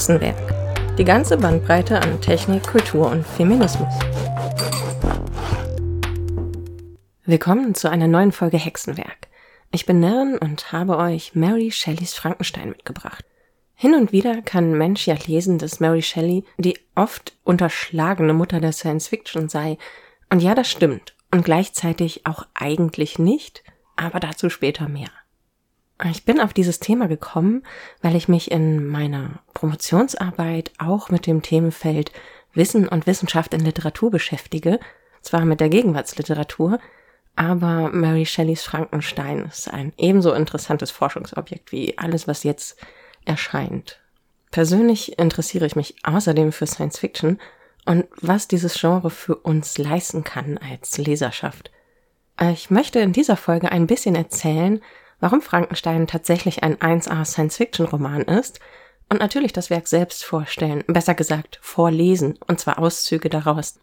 Hexenwerk. Die ganze Bandbreite an Technik, Kultur und Feminismus. Willkommen zu einer neuen Folge Hexenwerk. Ich bin Nirren und habe euch Mary Shelleys Frankenstein mitgebracht. Hin und wieder kann Mensch ja lesen, dass Mary Shelley die oft unterschlagene Mutter der Science Fiction sei. Und ja, das stimmt. Und gleichzeitig auch eigentlich nicht, aber dazu später mehr. Ich bin auf dieses Thema gekommen, weil ich mich in meiner Promotionsarbeit auch mit dem Themenfeld Wissen und Wissenschaft in Literatur beschäftige, zwar mit der Gegenwartsliteratur, aber Mary Shelleys Frankenstein ist ein ebenso interessantes Forschungsobjekt wie alles, was jetzt erscheint. Persönlich interessiere ich mich außerdem für Science Fiction und was dieses Genre für uns leisten kann als Leserschaft. Ich möchte in dieser Folge ein bisschen erzählen, warum Frankenstein tatsächlich ein 1A Science-Fiction-Roman ist und natürlich das Werk selbst vorstellen, besser gesagt vorlesen, und zwar Auszüge daraus.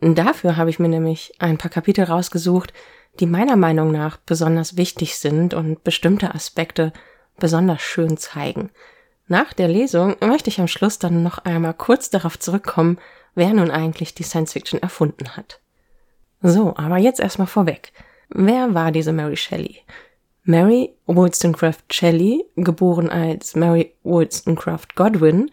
Dafür habe ich mir nämlich ein paar Kapitel rausgesucht, die meiner Meinung nach besonders wichtig sind und bestimmte Aspekte besonders schön zeigen. Nach der Lesung möchte ich am Schluss dann noch einmal kurz darauf zurückkommen, wer nun eigentlich die Science Fiction erfunden hat. So, aber jetzt erstmal vorweg. Wer war diese Mary Shelley? Mary Wollstonecraft Shelley, geboren als Mary Wollstonecraft Godwin,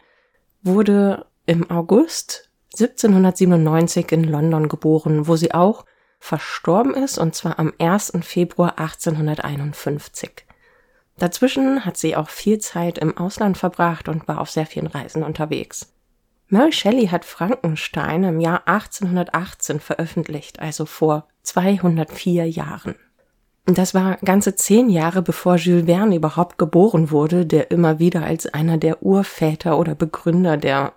wurde im August 1797 in London geboren, wo sie auch verstorben ist, und zwar am 1. Februar 1851. Dazwischen hat sie auch viel Zeit im Ausland verbracht und war auf sehr vielen Reisen unterwegs. Mary Shelley hat Frankenstein im Jahr 1818 veröffentlicht, also vor 204 Jahren. Das war ganze zehn Jahre bevor Jules Verne überhaupt geboren wurde, der immer wieder als einer der Urväter oder Begründer der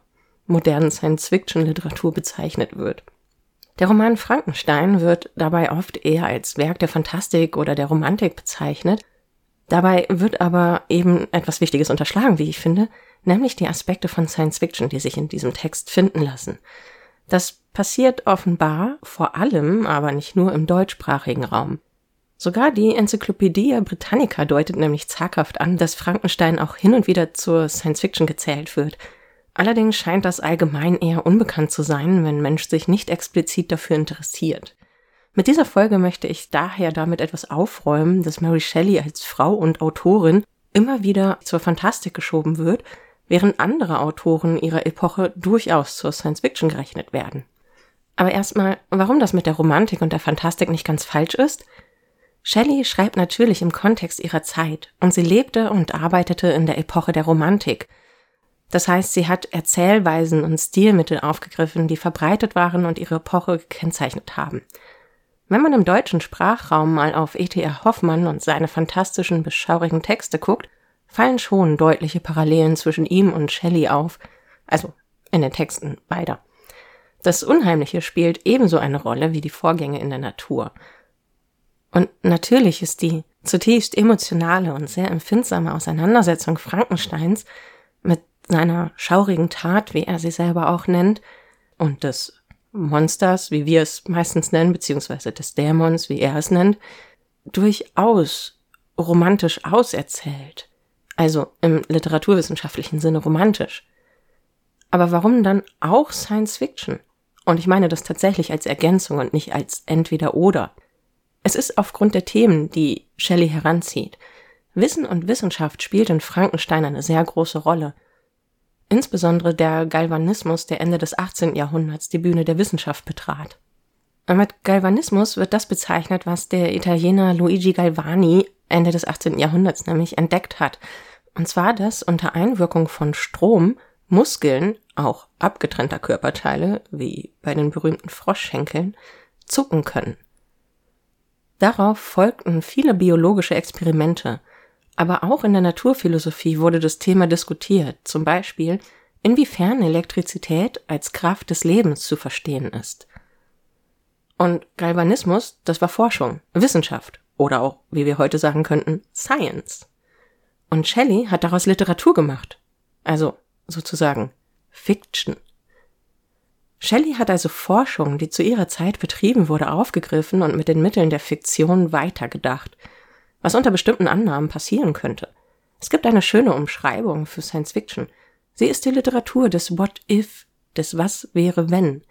modernen Science-Fiction-Literatur bezeichnet wird. Der Roman Frankenstein wird dabei oft eher als Werk der Fantastik oder der Romantik bezeichnet. Dabei wird aber eben etwas Wichtiges unterschlagen, wie ich finde, nämlich die Aspekte von Science Fiction, die sich in diesem Text finden lassen. Das passiert offenbar vor allem, aber nicht nur im deutschsprachigen Raum. Sogar die Enzyklopädie Britannica deutet nämlich zaghaft an, dass Frankenstein auch hin und wieder zur Science Fiction gezählt wird. Allerdings scheint das allgemein eher unbekannt zu sein, wenn Mensch sich nicht explizit dafür interessiert. Mit dieser Folge möchte ich daher damit etwas aufräumen, dass Mary Shelley als Frau und Autorin immer wieder zur Fantastik geschoben wird, während andere Autoren ihrer Epoche durchaus zur Science Fiction gerechnet werden. Aber erstmal, warum das mit der Romantik und der Fantastik nicht ganz falsch ist – Shelley schreibt natürlich im Kontext ihrer Zeit und sie lebte und arbeitete in der Epoche der Romantik. Das heißt, sie hat Erzählweisen und Stilmittel aufgegriffen, die verbreitet waren und ihre Epoche gekennzeichnet haben. Wenn man im deutschen Sprachraum mal auf E.T.R. Hoffmann und seine fantastischen, beschaurigen Texte guckt, fallen schon deutliche Parallelen zwischen ihm und Shelley auf, also in den Texten beider. Das Unheimliche spielt ebenso eine Rolle wie die Vorgänge in der Natur – und natürlich ist die zutiefst emotionale und sehr empfindsame Auseinandersetzung Frankensteins mit seiner schaurigen Tat, wie er sie selber auch nennt, und des Monsters, wie wir es meistens nennen, beziehungsweise des Dämons, wie er es nennt, durchaus romantisch auserzählt. Also im literaturwissenschaftlichen Sinne romantisch. Aber warum dann auch Science Fiction? Und ich meine das tatsächlich als Ergänzung und nicht als entweder oder. Es ist aufgrund der Themen, die Shelley heranzieht. Wissen und Wissenschaft spielt in Frankenstein eine sehr große Rolle. Insbesondere der Galvanismus, der Ende des 18. Jahrhunderts die Bühne der Wissenschaft betrat. Mit Galvanismus wird das bezeichnet, was der Italiener Luigi Galvani Ende des 18. Jahrhunderts nämlich entdeckt hat. Und zwar, dass unter Einwirkung von Strom Muskeln, auch abgetrennter Körperteile, wie bei den berühmten Froschschenkeln, zucken können. Darauf folgten viele biologische Experimente, aber auch in der Naturphilosophie wurde das Thema diskutiert, zum Beispiel, inwiefern Elektrizität als Kraft des Lebens zu verstehen ist. Und Galvanismus, das war Forschung, Wissenschaft oder auch, wie wir heute sagen könnten, Science. Und Shelley hat daraus Literatur gemacht, also sozusagen Fiction. Shelley hat also Forschung, die zu ihrer Zeit betrieben wurde, aufgegriffen und mit den Mitteln der Fiktion weitergedacht, was unter bestimmten Annahmen passieren könnte. Es gibt eine schöne Umschreibung für Science Fiction. Sie ist die Literatur des What if, des Was wäre wenn.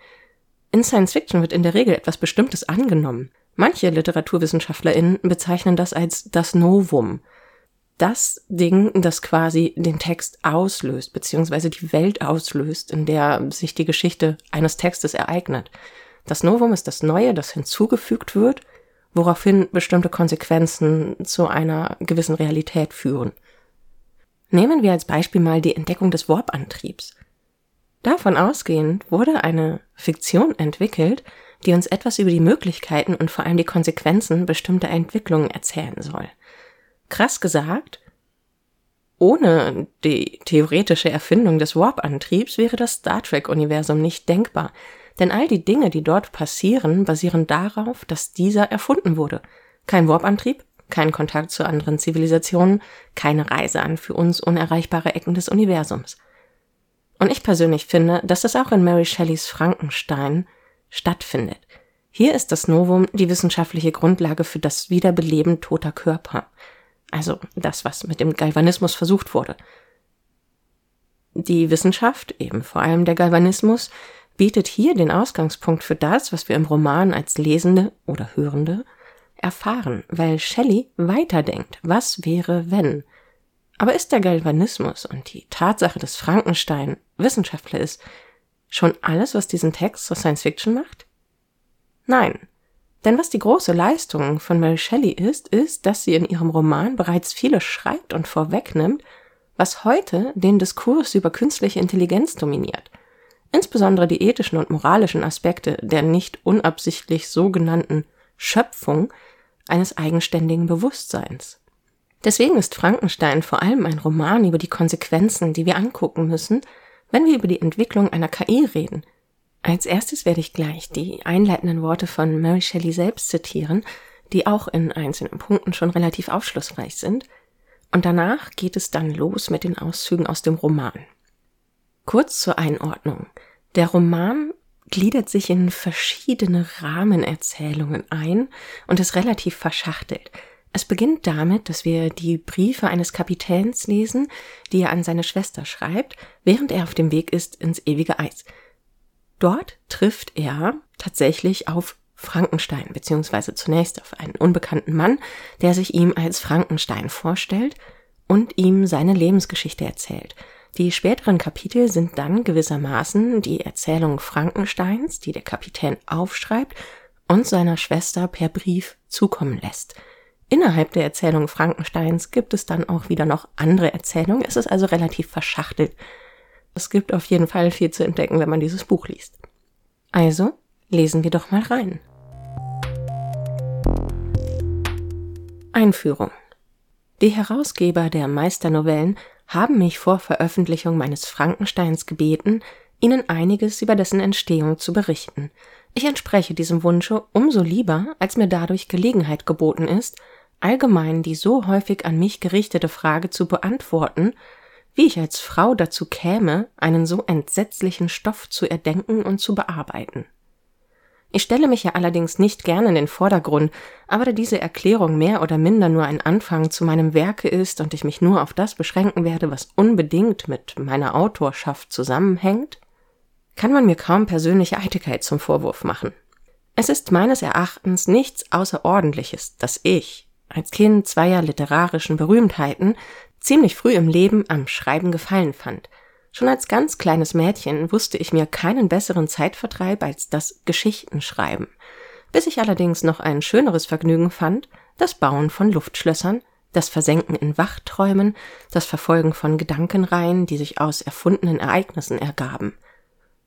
In Science Fiction wird in der Regel etwas Bestimmtes angenommen. Manche LiteraturwissenschaftlerInnen bezeichnen das als das Novum. Das Ding, das quasi den Text auslöst, beziehungsweise die Welt auslöst, in der sich die Geschichte eines Textes ereignet. Das Novum ist das Neue, das hinzugefügt wird, woraufhin bestimmte Konsequenzen zu einer gewissen Realität führen. Nehmen wir als Beispiel mal die Entdeckung des Warp-Antriebs. Davon ausgehend wurde eine Fiktion entwickelt, die uns etwas über die Möglichkeiten und vor allem die Konsequenzen bestimmter Entwicklungen erzählen soll. Krass gesagt, ohne die theoretische Erfindung des Warp-Antriebs wäre das Star Trek-Universum nicht denkbar, denn all die Dinge, die dort passieren, basieren darauf, dass dieser erfunden wurde. Kein Warp-Antrieb, kein Kontakt zu anderen Zivilisationen, keine Reise an für uns unerreichbare Ecken des Universums. Und ich persönlich finde, dass das auch in Mary Shelleys Frankenstein stattfindet. Hier ist das Novum die wissenschaftliche Grundlage für das Wiederbeleben toter Körper. Also das, was mit dem Galvanismus versucht wurde. Die Wissenschaft, eben vor allem der Galvanismus, bietet hier den Ausgangspunkt für das, was wir im Roman als Lesende oder Hörende erfahren, weil Shelley weiterdenkt. Was wäre, wenn? Aber ist der Galvanismus und die Tatsache, dass Frankenstein Wissenschaftler ist, schon alles, was diesen Text zur Science Fiction macht? Nein. Denn was die große Leistung von Mary Shelley ist, ist, dass sie in ihrem Roman bereits vieles schreibt und vorwegnimmt, was heute den Diskurs über künstliche Intelligenz dominiert. Insbesondere die ethischen und moralischen Aspekte der nicht unabsichtlich sogenannten Schöpfung eines eigenständigen Bewusstseins. Deswegen ist Frankenstein vor allem ein Roman über die Konsequenzen, die wir angucken müssen, wenn wir über die Entwicklung einer KI reden. Als erstes werde ich gleich die einleitenden Worte von Mary Shelley selbst zitieren, die auch in einzelnen Punkten schon relativ aufschlussreich sind, und danach geht es dann los mit den Auszügen aus dem Roman. Kurz zur Einordnung. Der Roman gliedert sich in verschiedene Rahmenerzählungen ein und ist relativ verschachtelt. Es beginnt damit, dass wir die Briefe eines Kapitäns lesen, die er an seine Schwester schreibt, während er auf dem Weg ist ins ewige Eis. Dort trifft er tatsächlich auf Frankenstein, beziehungsweise zunächst auf einen unbekannten Mann, der sich ihm als Frankenstein vorstellt und ihm seine Lebensgeschichte erzählt. Die späteren Kapitel sind dann gewissermaßen die Erzählung Frankensteins, die der Kapitän aufschreibt und seiner Schwester per Brief zukommen lässt. Innerhalb der Erzählung Frankensteins gibt es dann auch wieder noch andere Erzählungen. Es ist also relativ verschachtelt. Es gibt auf jeden Fall viel zu entdecken, wenn man dieses Buch liest. Also, lesen wir doch mal rein. Einführung. Die Herausgeber der Meisternovellen haben mich vor Veröffentlichung meines Frankensteins gebeten, ihnen einiges über dessen Entstehung zu berichten. Ich entspreche diesem Wunsche umso lieber, als mir dadurch Gelegenheit geboten ist, allgemein die so häufig an mich gerichtete Frage zu beantworten, wie ich als Frau dazu käme, einen so entsetzlichen Stoff zu erdenken und zu bearbeiten. Ich stelle mich ja allerdings nicht gern in den Vordergrund, aber da diese Erklärung mehr oder minder nur ein Anfang zu meinem Werke ist und ich mich nur auf das beschränken werde, was unbedingt mit meiner Autorschaft zusammenhängt, kann man mir kaum persönliche Eitelkeit zum Vorwurf machen. Es ist meines Erachtens nichts Außerordentliches, dass ich, als Kind zweier literarischen Berühmtheiten ziemlich früh im Leben am Schreiben gefallen fand. Schon als ganz kleines Mädchen wusste ich mir keinen besseren Zeitvertreib als das Geschichtenschreiben, bis ich allerdings noch ein schöneres Vergnügen fand, das Bauen von Luftschlössern, das Versenken in Wachträumen, das Verfolgen von Gedankenreihen, die sich aus erfundenen Ereignissen ergaben.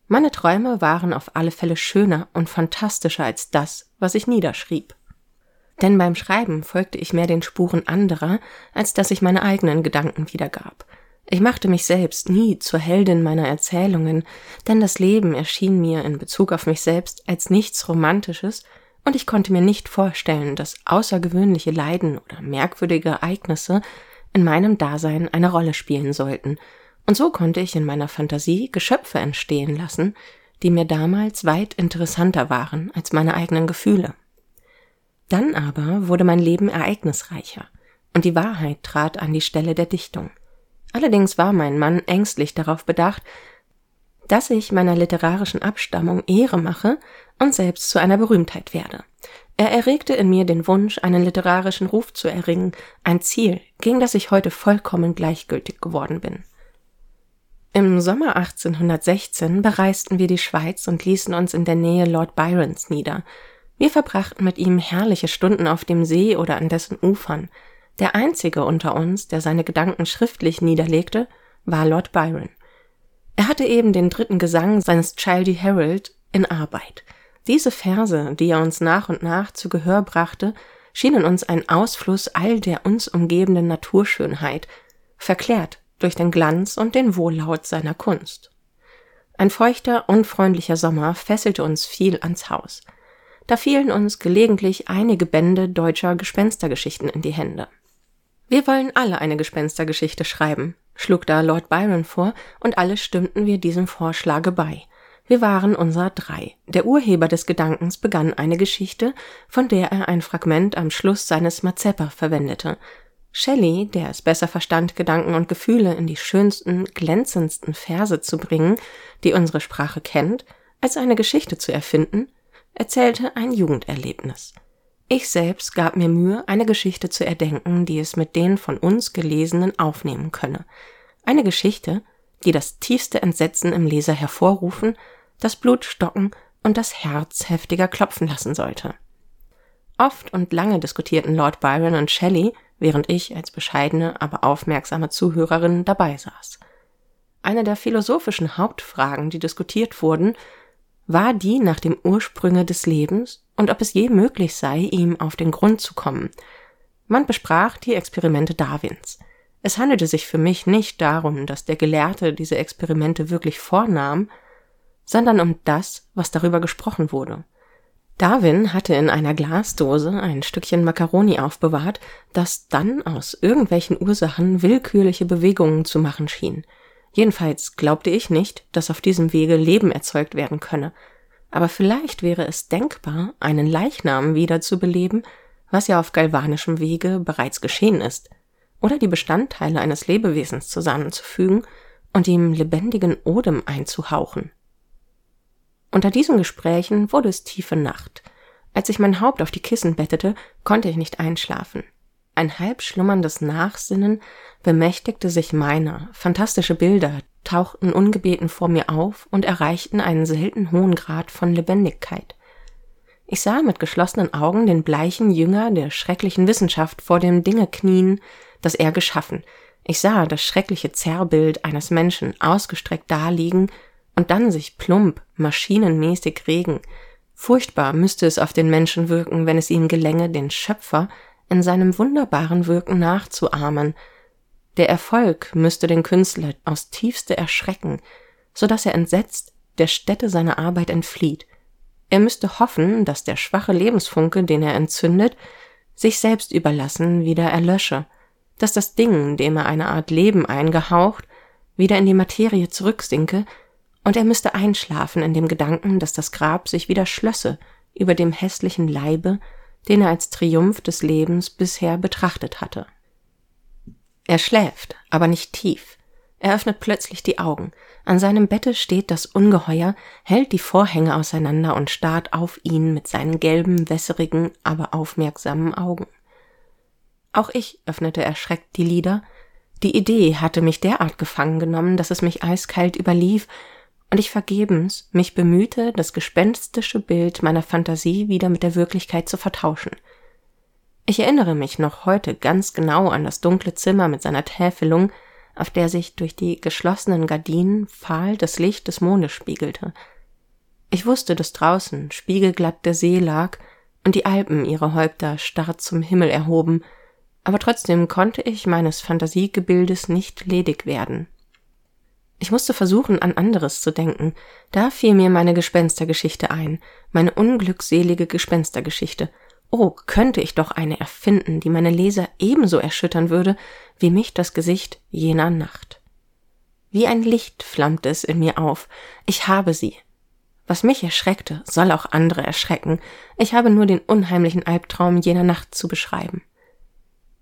Meine Träume waren auf alle Fälle schöner und fantastischer als das, was ich niederschrieb. Denn beim Schreiben folgte ich mehr den Spuren anderer, als dass ich meine eigenen Gedanken wiedergab. Ich machte mich selbst nie zur Heldin meiner Erzählungen, denn das Leben erschien mir in Bezug auf mich selbst als nichts Romantisches, und ich konnte mir nicht vorstellen, dass außergewöhnliche Leiden oder merkwürdige Ereignisse in meinem Dasein eine Rolle spielen sollten, und so konnte ich in meiner Fantasie Geschöpfe entstehen lassen, die mir damals weit interessanter waren als meine eigenen Gefühle. Dann aber wurde mein Leben ereignisreicher, und die Wahrheit trat an die Stelle der Dichtung. Allerdings war mein Mann ängstlich darauf bedacht, dass ich meiner literarischen Abstammung Ehre mache und selbst zu einer Berühmtheit werde. Er erregte in mir den Wunsch, einen literarischen Ruf zu erringen, ein Ziel, gegen das ich heute vollkommen gleichgültig geworden bin. Im Sommer 1816 bereisten wir die Schweiz und ließen uns in der Nähe Lord Byrons nieder. Wir verbrachten mit ihm herrliche Stunden auf dem See oder an dessen Ufern. Der einzige unter uns, der seine Gedanken schriftlich niederlegte, war Lord Byron. Er hatte eben den dritten Gesang seines Childy Harold in Arbeit. Diese Verse, die er uns nach und nach zu Gehör brachte, schienen uns ein Ausfluss all der uns umgebenden Naturschönheit, verklärt durch den Glanz und den Wohllaut seiner Kunst. Ein feuchter, unfreundlicher Sommer fesselte uns viel ans Haus. Da fielen uns gelegentlich einige Bände deutscher Gespenstergeschichten in die Hände. Wir wollen alle eine Gespenstergeschichte schreiben, schlug da Lord Byron vor, und alle stimmten wir diesem Vorschlage bei. Wir waren unser drei. Der Urheber des Gedankens begann eine Geschichte, von der er ein Fragment am Schluss seines Mazeppa verwendete. Shelley, der es besser verstand, Gedanken und Gefühle in die schönsten, glänzendsten Verse zu bringen, die unsere Sprache kennt, als eine Geschichte zu erfinden, erzählte ein Jugenderlebnis. Ich selbst gab mir Mühe, eine Geschichte zu erdenken, die es mit den von uns Gelesenen aufnehmen könne. Eine Geschichte, die das tiefste Entsetzen im Leser hervorrufen, das Blut stocken und das Herz heftiger klopfen lassen sollte. Oft und lange diskutierten Lord Byron und Shelley, während ich als bescheidene, aber aufmerksame Zuhörerin dabei saß. Eine der philosophischen Hauptfragen, die diskutiert wurden, war die nach dem Ursprünge des Lebens und ob es je möglich sei, ihm auf den Grund zu kommen. Man besprach die Experimente Darwins. Es handelte sich für mich nicht darum, dass der Gelehrte diese Experimente wirklich vornahm, sondern um das, was darüber gesprochen wurde. Darwin hatte in einer Glasdose ein Stückchen Makaroni aufbewahrt, das dann aus irgendwelchen Ursachen willkürliche Bewegungen zu machen schien – Jedenfalls glaubte ich nicht, dass auf diesem Wege Leben erzeugt werden könne, aber vielleicht wäre es denkbar, einen Leichnam wieder zu beleben, was ja auf galvanischem Wege bereits geschehen ist, oder die Bestandteile eines Lebewesens zusammenzufügen und ihm lebendigen Odem einzuhauchen. Unter diesen Gesprächen wurde es tiefe Nacht. Als ich mein Haupt auf die Kissen bettete, konnte ich nicht einschlafen. Ein halb schlummerndes Nachsinnen bemächtigte sich meiner, fantastische Bilder tauchten ungebeten vor mir auf und erreichten einen selten hohen Grad von Lebendigkeit. Ich sah mit geschlossenen Augen den bleichen Jünger der schrecklichen Wissenschaft vor dem Dinge knien, das er geschaffen. Ich sah das schreckliche Zerrbild eines Menschen ausgestreckt daliegen und dann sich plump, maschinenmäßig regen. Furchtbar müsste es auf den Menschen wirken, wenn es ihm gelänge, den Schöpfer in seinem wunderbaren Wirken nachzuahmen. Der Erfolg müsste den Künstler aus tiefste erschrecken, so dass er entsetzt der Stätte seiner Arbeit entflieht. Er müsste hoffen, dass der schwache Lebensfunke, den er entzündet, sich selbst überlassen wieder erlösche, dass das Ding, dem er eine Art Leben eingehaucht, wieder in die Materie zurücksinke, und er müsste einschlafen in dem Gedanken, dass das Grab sich wieder schlösse über dem hässlichen Leibe, den er als Triumph des Lebens bisher betrachtet hatte. Er schläft, aber nicht tief. Er öffnet plötzlich die Augen. An seinem Bette steht das Ungeheuer, hält die Vorhänge auseinander und starrt auf ihn mit seinen gelben, wässerigen, aber aufmerksamen Augen. Auch ich öffnete erschreckt die Lider. Die Idee hatte mich derart gefangen genommen, dass es mich eiskalt überlief und ich vergebens mich bemühte, das gespenstische Bild meiner Fantasie wieder mit der Wirklichkeit zu vertauschen. Ich erinnere mich noch heute ganz genau an das dunkle Zimmer mit seiner Täfelung, auf der sich durch die geschlossenen Gardinen fahl das Licht des Mondes spiegelte. Ich wusste, dass draußen spiegelglatt der See lag und die Alpen ihre Häupter starr zum Himmel erhoben, aber trotzdem konnte ich meines Fantasiegebildes nicht ledig werden. Ich musste versuchen, an anderes zu denken. Da fiel mir meine Gespenstergeschichte ein, meine unglückselige Gespenstergeschichte. Oh, könnte ich doch eine erfinden, die meine Leser ebenso erschüttern würde, wie mich das Gesicht jener Nacht. Wie ein Licht flammte es in mir auf. Ich habe sie. Was mich erschreckte, soll auch andere erschrecken. Ich habe nur den unheimlichen Albtraum jener Nacht zu beschreiben.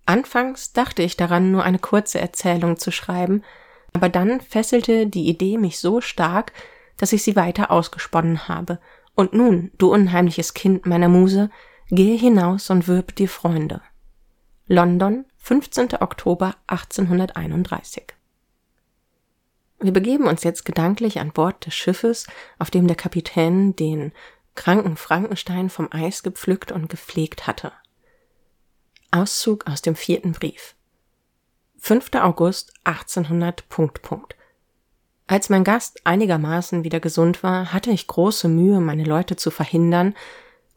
Anfangs dachte ich daran, nur eine kurze Erzählung zu schreiben, aber dann fesselte die Idee mich so stark, dass ich sie weiter ausgesponnen habe. Und nun, du unheimliches Kind meiner Muse, gehe hinaus und wirb dir Freunde. London, 15. Oktober 1831. Wir begeben uns jetzt gedanklich an Bord des Schiffes, auf dem der Kapitän den kranken Frankenstein vom Eis gepflückt und gepflegt hatte. Auszug aus dem vierten Brief. 5. August 1800. Punkt, Punkt. Als mein Gast einigermaßen wieder gesund war, hatte ich große Mühe, meine Leute zu verhindern,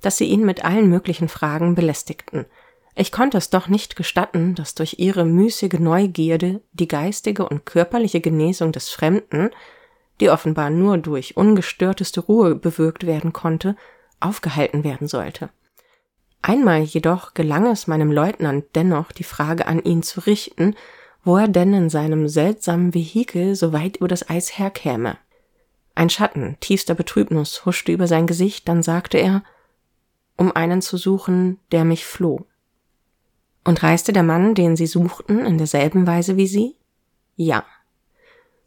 dass sie ihn mit allen möglichen Fragen belästigten. Ich konnte es doch nicht gestatten, dass durch ihre müßige Neugierde die geistige und körperliche Genesung des Fremden, die offenbar nur durch ungestörteste Ruhe bewirkt werden konnte, aufgehalten werden sollte. Einmal jedoch gelang es meinem Leutnant dennoch, die Frage an ihn zu richten, wo er denn in seinem seltsamen Vehikel so weit über das Eis herkäme. Ein Schatten tiefster Betrübnis huschte über sein Gesicht, dann sagte er, um einen zu suchen, der mich floh. Und reiste der Mann, den Sie suchten, in derselben Weise wie Sie? Ja.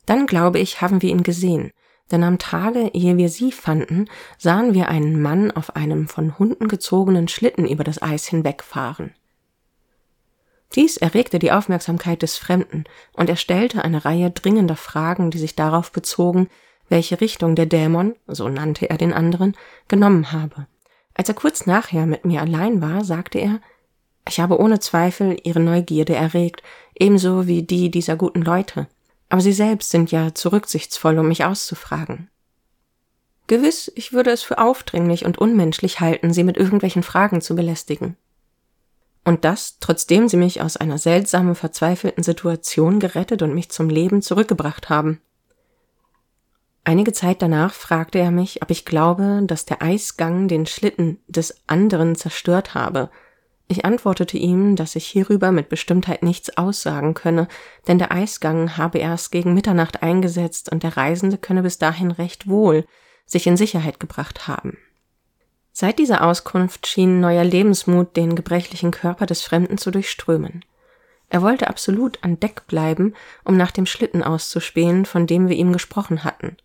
Dann glaube ich, haben wir ihn gesehen, denn am Tage, ehe wir sie fanden, sahen wir einen Mann auf einem von Hunden gezogenen Schlitten über das Eis hinwegfahren. Dies erregte die Aufmerksamkeit des Fremden, und er stellte eine Reihe dringender Fragen, die sich darauf bezogen, welche Richtung der Dämon, so nannte er den anderen, genommen habe. Als er kurz nachher mit mir allein war, sagte er, ich habe ohne Zweifel ihre Neugierde erregt, ebenso wie die dieser guten Leute. Aber Sie selbst sind ja zu rücksichtsvoll, um mich auszufragen. Gewiss, ich würde es für aufdringlich und unmenschlich halten, Sie mit irgendwelchen Fragen zu belästigen. Und das, trotzdem Sie mich aus einer seltsamen, verzweifelten Situation gerettet und mich zum Leben zurückgebracht haben. Einige Zeit danach fragte er mich, ob ich glaube, dass der Eisgang den Schlitten des anderen zerstört habe, ich antwortete ihm, dass ich hierüber mit Bestimmtheit nichts aussagen könne, denn der Eisgang habe erst gegen Mitternacht eingesetzt und der Reisende könne bis dahin recht wohl sich in Sicherheit gebracht haben. Seit dieser Auskunft schien neuer Lebensmut den gebrechlichen Körper des Fremden zu durchströmen. Er wollte absolut an Deck bleiben, um nach dem Schlitten auszuspähen, von dem wir ihm gesprochen hatten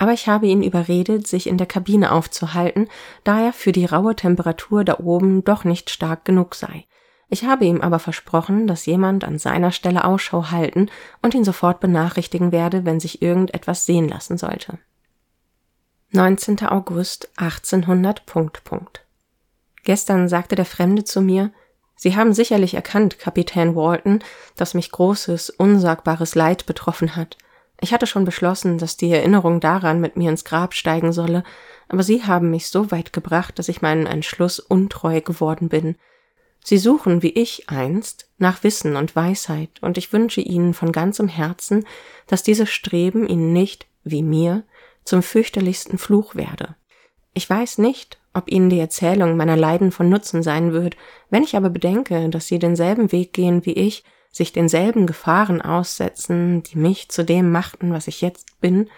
aber ich habe ihn überredet, sich in der Kabine aufzuhalten, da er für die raue Temperatur da oben doch nicht stark genug sei. Ich habe ihm aber versprochen, dass jemand an seiner Stelle Ausschau halten und ihn sofort benachrichtigen werde, wenn sich irgendetwas sehen lassen sollte. 19. August 1800. Punkt, Punkt. Gestern sagte der Fremde zu mir, Sie haben sicherlich erkannt, Kapitän Walton, dass mich großes, unsagbares Leid betroffen hat. Ich hatte schon beschlossen, dass die Erinnerung daran mit mir ins Grab steigen solle, aber sie haben mich so weit gebracht, dass ich meinen Entschluss untreu geworden bin. Sie suchen, wie ich einst, nach Wissen und Weisheit, und ich wünsche ihnen von ganzem Herzen, dass dieses Streben ihnen nicht, wie mir, zum fürchterlichsten Fluch werde. Ich weiß nicht, ob ihnen die Erzählung meiner Leiden von Nutzen sein wird, wenn ich aber bedenke, dass sie denselben Weg gehen wie ich, sich denselben Gefahren aussetzen, die mich zu dem machten, was ich jetzt bin,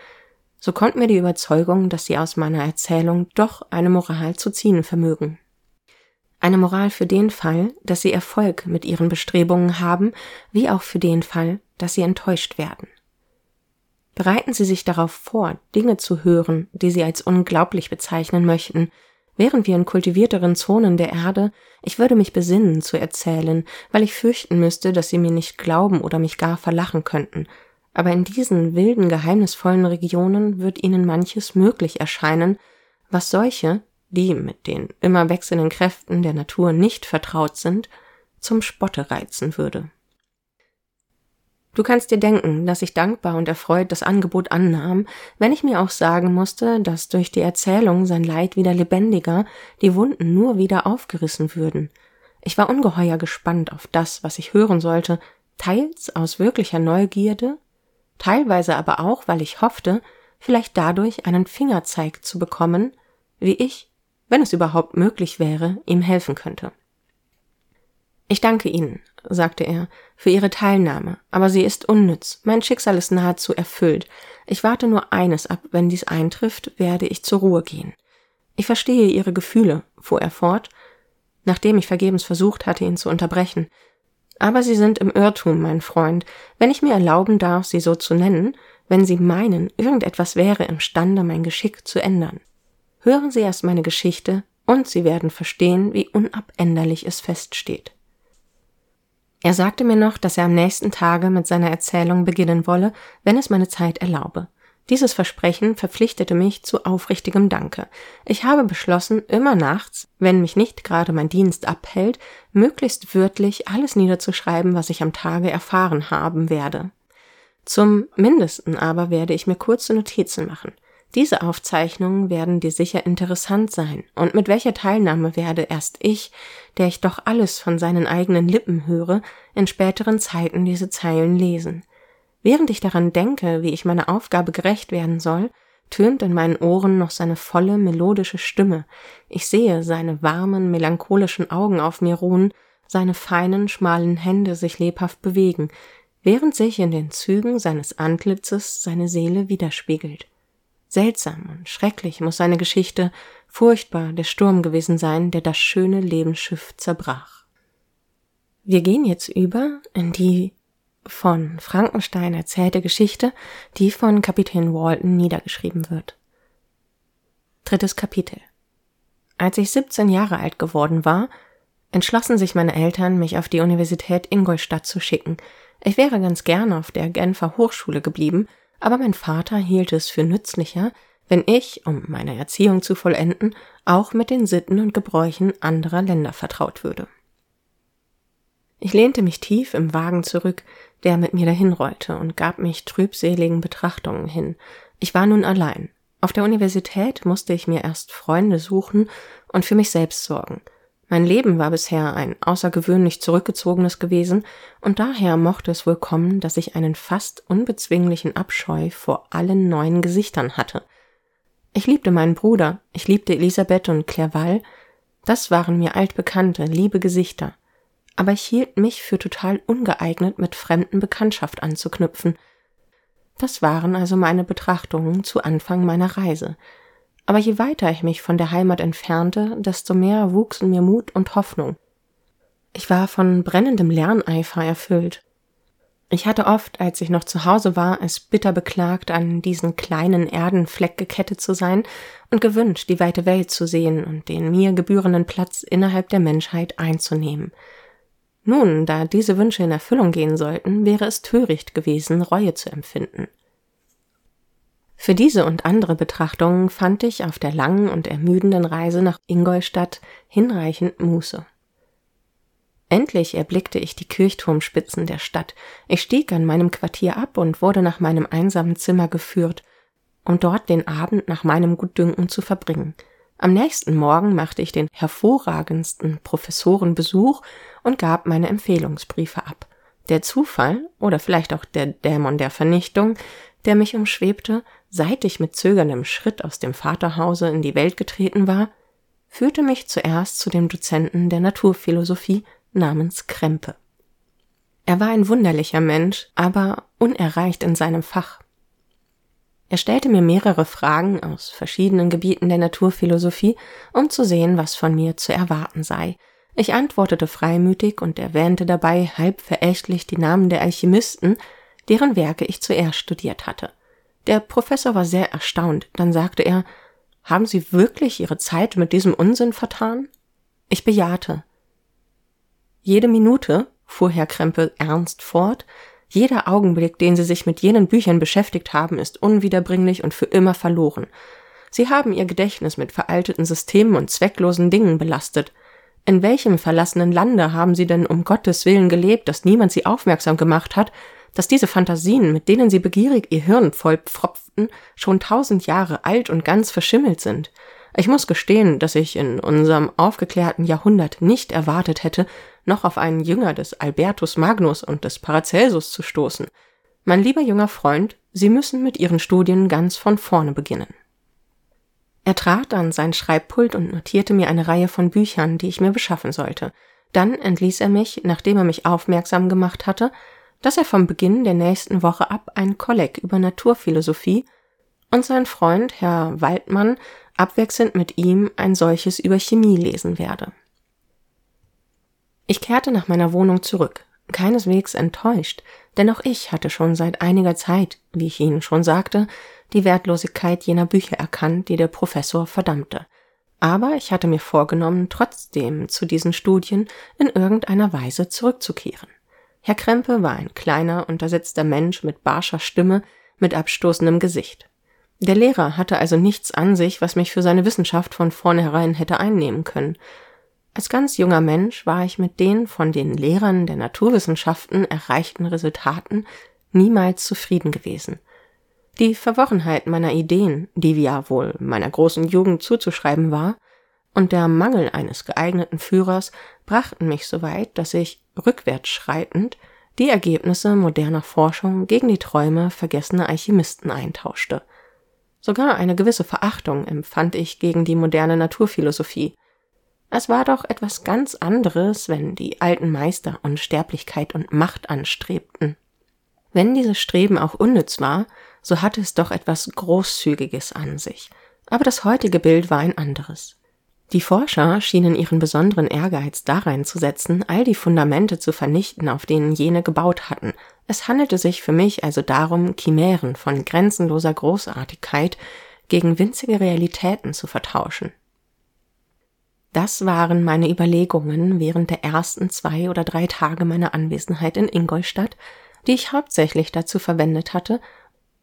so kommt mir die Überzeugung, dass sie aus meiner Erzählung doch eine Moral zu ziehen vermögen. Eine Moral für den Fall, dass sie Erfolg mit ihren Bestrebungen haben, wie auch für den Fall, dass sie enttäuscht werden. Bereiten Sie sich darauf vor, Dinge zu hören, die Sie als unglaublich bezeichnen möchten, Wären wir in kultivierteren Zonen der Erde, ich würde mich besinnen zu erzählen, weil ich fürchten müsste, dass sie mir nicht glauben oder mich gar verlachen könnten. Aber in diesen wilden, geheimnisvollen Regionen wird ihnen manches möglich erscheinen, was solche, die mit den immer wechselnden Kräften der Natur nicht vertraut sind, zum Spotte reizen würde. Du kannst dir denken, dass ich dankbar und erfreut das Angebot annahm, wenn ich mir auch sagen musste, dass durch die Erzählung sein Leid wieder lebendiger, die Wunden nur wieder aufgerissen würden. Ich war ungeheuer gespannt auf das, was ich hören sollte, teils aus wirklicher Neugierde, teilweise aber auch, weil ich hoffte, vielleicht dadurch einen Fingerzeig zu bekommen, wie ich, wenn es überhaupt möglich wäre, ihm helfen könnte. Ich danke Ihnen, sagte er, für Ihre Teilnahme, aber sie ist unnütz. Mein Schicksal ist nahezu erfüllt. Ich warte nur eines ab, wenn dies eintrifft, werde ich zur Ruhe gehen. Ich verstehe Ihre Gefühle, fuhr er fort, nachdem ich vergebens versucht hatte, ihn zu unterbrechen. Aber Sie sind im Irrtum, mein Freund, wenn ich mir erlauben darf, Sie so zu nennen, wenn Sie meinen, irgendetwas wäre imstande, mein Geschick zu ändern. Hören Sie erst meine Geschichte, und Sie werden verstehen, wie unabänderlich es feststeht. Er sagte mir noch, dass er am nächsten Tage mit seiner Erzählung beginnen wolle, wenn es meine Zeit erlaube. Dieses Versprechen verpflichtete mich zu aufrichtigem Danke. Ich habe beschlossen, immer nachts, wenn mich nicht gerade mein Dienst abhält, möglichst wörtlich alles niederzuschreiben, was ich am Tage erfahren haben werde. Zum Mindesten aber werde ich mir kurze Notizen machen. Diese Aufzeichnungen werden dir sicher interessant sein, und mit welcher Teilnahme werde erst ich, der ich doch alles von seinen eigenen Lippen höre, in späteren Zeiten diese Zeilen lesen. Während ich daran denke, wie ich meiner Aufgabe gerecht werden soll, tönt in meinen Ohren noch seine volle, melodische Stimme, ich sehe seine warmen, melancholischen Augen auf mir ruhen, seine feinen, schmalen Hände sich lebhaft bewegen, während sich in den Zügen seines Antlitzes seine Seele widerspiegelt. Seltsam und schrecklich muss seine Geschichte, furchtbar der Sturm gewesen sein, der das schöne Lebensschiff zerbrach. Wir gehen jetzt über in die von Frankenstein erzählte Geschichte, die von Kapitän Walton niedergeschrieben wird. Drittes Kapitel. Als ich 17 Jahre alt geworden war, entschlossen sich meine Eltern, mich auf die Universität Ingolstadt zu schicken. Ich wäre ganz gern auf der Genfer Hochschule geblieben, aber mein Vater hielt es für nützlicher, wenn ich, um meine Erziehung zu vollenden, auch mit den Sitten und Gebräuchen anderer Länder vertraut würde. Ich lehnte mich tief im Wagen zurück, der mit mir dahinrollte, und gab mich trübseligen Betrachtungen hin. Ich war nun allein. Auf der Universität musste ich mir erst Freunde suchen und für mich selbst sorgen. Mein Leben war bisher ein außergewöhnlich zurückgezogenes gewesen, und daher mochte es wohl kommen, dass ich einen fast unbezwinglichen Abscheu vor allen neuen Gesichtern hatte. Ich liebte meinen Bruder, ich liebte Elisabeth und Clerval, das waren mir altbekannte, liebe Gesichter, aber ich hielt mich für total ungeeignet, mit fremden Bekanntschaft anzuknüpfen. Das waren also meine Betrachtungen zu Anfang meiner Reise, aber je weiter ich mich von der Heimat entfernte, desto mehr wuchsen mir Mut und Hoffnung. Ich war von brennendem Lerneifer erfüllt. Ich hatte oft, als ich noch zu Hause war, es bitter beklagt, an diesen kleinen Erdenfleck gekettet zu sein und gewünscht, die weite Welt zu sehen und den mir gebührenden Platz innerhalb der Menschheit einzunehmen. Nun, da diese Wünsche in Erfüllung gehen sollten, wäre es töricht gewesen, Reue zu empfinden. Für diese und andere Betrachtungen fand ich auf der langen und ermüdenden Reise nach Ingolstadt hinreichend Muße. Endlich erblickte ich die Kirchturmspitzen der Stadt. Ich stieg an meinem Quartier ab und wurde nach meinem einsamen Zimmer geführt, um dort den Abend nach meinem Gutdünken zu verbringen. Am nächsten Morgen machte ich den hervorragendsten Professoren Besuch und gab meine Empfehlungsbriefe ab. Der Zufall oder vielleicht auch der Dämon der Vernichtung, der mich umschwebte, seit ich mit zögerndem Schritt aus dem Vaterhause in die Welt getreten war, führte mich zuerst zu dem Dozenten der Naturphilosophie namens Krempe. Er war ein wunderlicher Mensch, aber unerreicht in seinem Fach. Er stellte mir mehrere Fragen aus verschiedenen Gebieten der Naturphilosophie, um zu sehen, was von mir zu erwarten sei. Ich antwortete freimütig und erwähnte dabei halb verächtlich die Namen der Alchemisten, deren Werke ich zuerst studiert hatte. Der Professor war sehr erstaunt. Dann sagte er, haben Sie wirklich Ihre Zeit mit diesem Unsinn vertan? Ich bejahte. Jede Minute, fuhr Herr Krempe ernst fort, jeder Augenblick, den Sie sich mit jenen Büchern beschäftigt haben, ist unwiederbringlich und für immer verloren. Sie haben Ihr Gedächtnis mit veralteten Systemen und zwecklosen Dingen belastet. In welchem verlassenen Lande haben Sie denn um Gottes Willen gelebt, dass niemand Sie aufmerksam gemacht hat, dass diese Fantasien, mit denen sie begierig ihr Hirn vollpfropften, schon tausend Jahre alt und ganz verschimmelt sind. Ich muss gestehen, dass ich in unserem aufgeklärten Jahrhundert nicht erwartet hätte, noch auf einen Jünger des Albertus Magnus und des Paracelsus zu stoßen. Mein lieber junger Freund, Sie müssen mit Ihren Studien ganz von vorne beginnen. Er trat an sein Schreibpult und notierte mir eine Reihe von Büchern, die ich mir beschaffen sollte. Dann entließ er mich, nachdem er mich aufmerksam gemacht hatte, dass er vom Beginn der nächsten Woche ab ein Kolleg über Naturphilosophie und sein Freund Herr Waldmann abwechselnd mit ihm ein solches über Chemie lesen werde. Ich kehrte nach meiner Wohnung zurück. keineswegs enttäuscht, denn auch ich hatte schon seit einiger Zeit, wie ich Ihnen schon sagte, die Wertlosigkeit jener Bücher erkannt, die der Professor verdammte. Aber ich hatte mir vorgenommen, trotzdem zu diesen Studien in irgendeiner Weise zurückzukehren. Herr Krempe war ein kleiner, untersetzter Mensch mit barscher Stimme, mit abstoßendem Gesicht. Der Lehrer hatte also nichts an sich, was mich für seine Wissenschaft von vornherein hätte einnehmen können. Als ganz junger Mensch war ich mit den von den Lehrern der Naturwissenschaften erreichten Resultaten niemals zufrieden gewesen. Die Verworrenheit meiner Ideen, die ja wohl meiner großen Jugend zuzuschreiben war, und der Mangel eines geeigneten Führers brachten mich so weit, dass ich, rückwärts schreitend, die Ergebnisse moderner Forschung gegen die Träume vergessener Alchemisten eintauschte. Sogar eine gewisse Verachtung empfand ich gegen die moderne Naturphilosophie. Es war doch etwas ganz anderes, wenn die alten Meister Unsterblichkeit und Macht anstrebten. Wenn dieses Streben auch unnütz war, so hatte es doch etwas Großzügiges an sich. Aber das heutige Bild war ein anderes. Die Forscher schienen ihren besonderen Ehrgeiz darein zu setzen, all die Fundamente zu vernichten, auf denen jene gebaut hatten. Es handelte sich für mich also darum, Chimären von grenzenloser Großartigkeit gegen winzige Realitäten zu vertauschen. Das waren meine Überlegungen während der ersten zwei oder drei Tage meiner Anwesenheit in Ingolstadt, die ich hauptsächlich dazu verwendet hatte,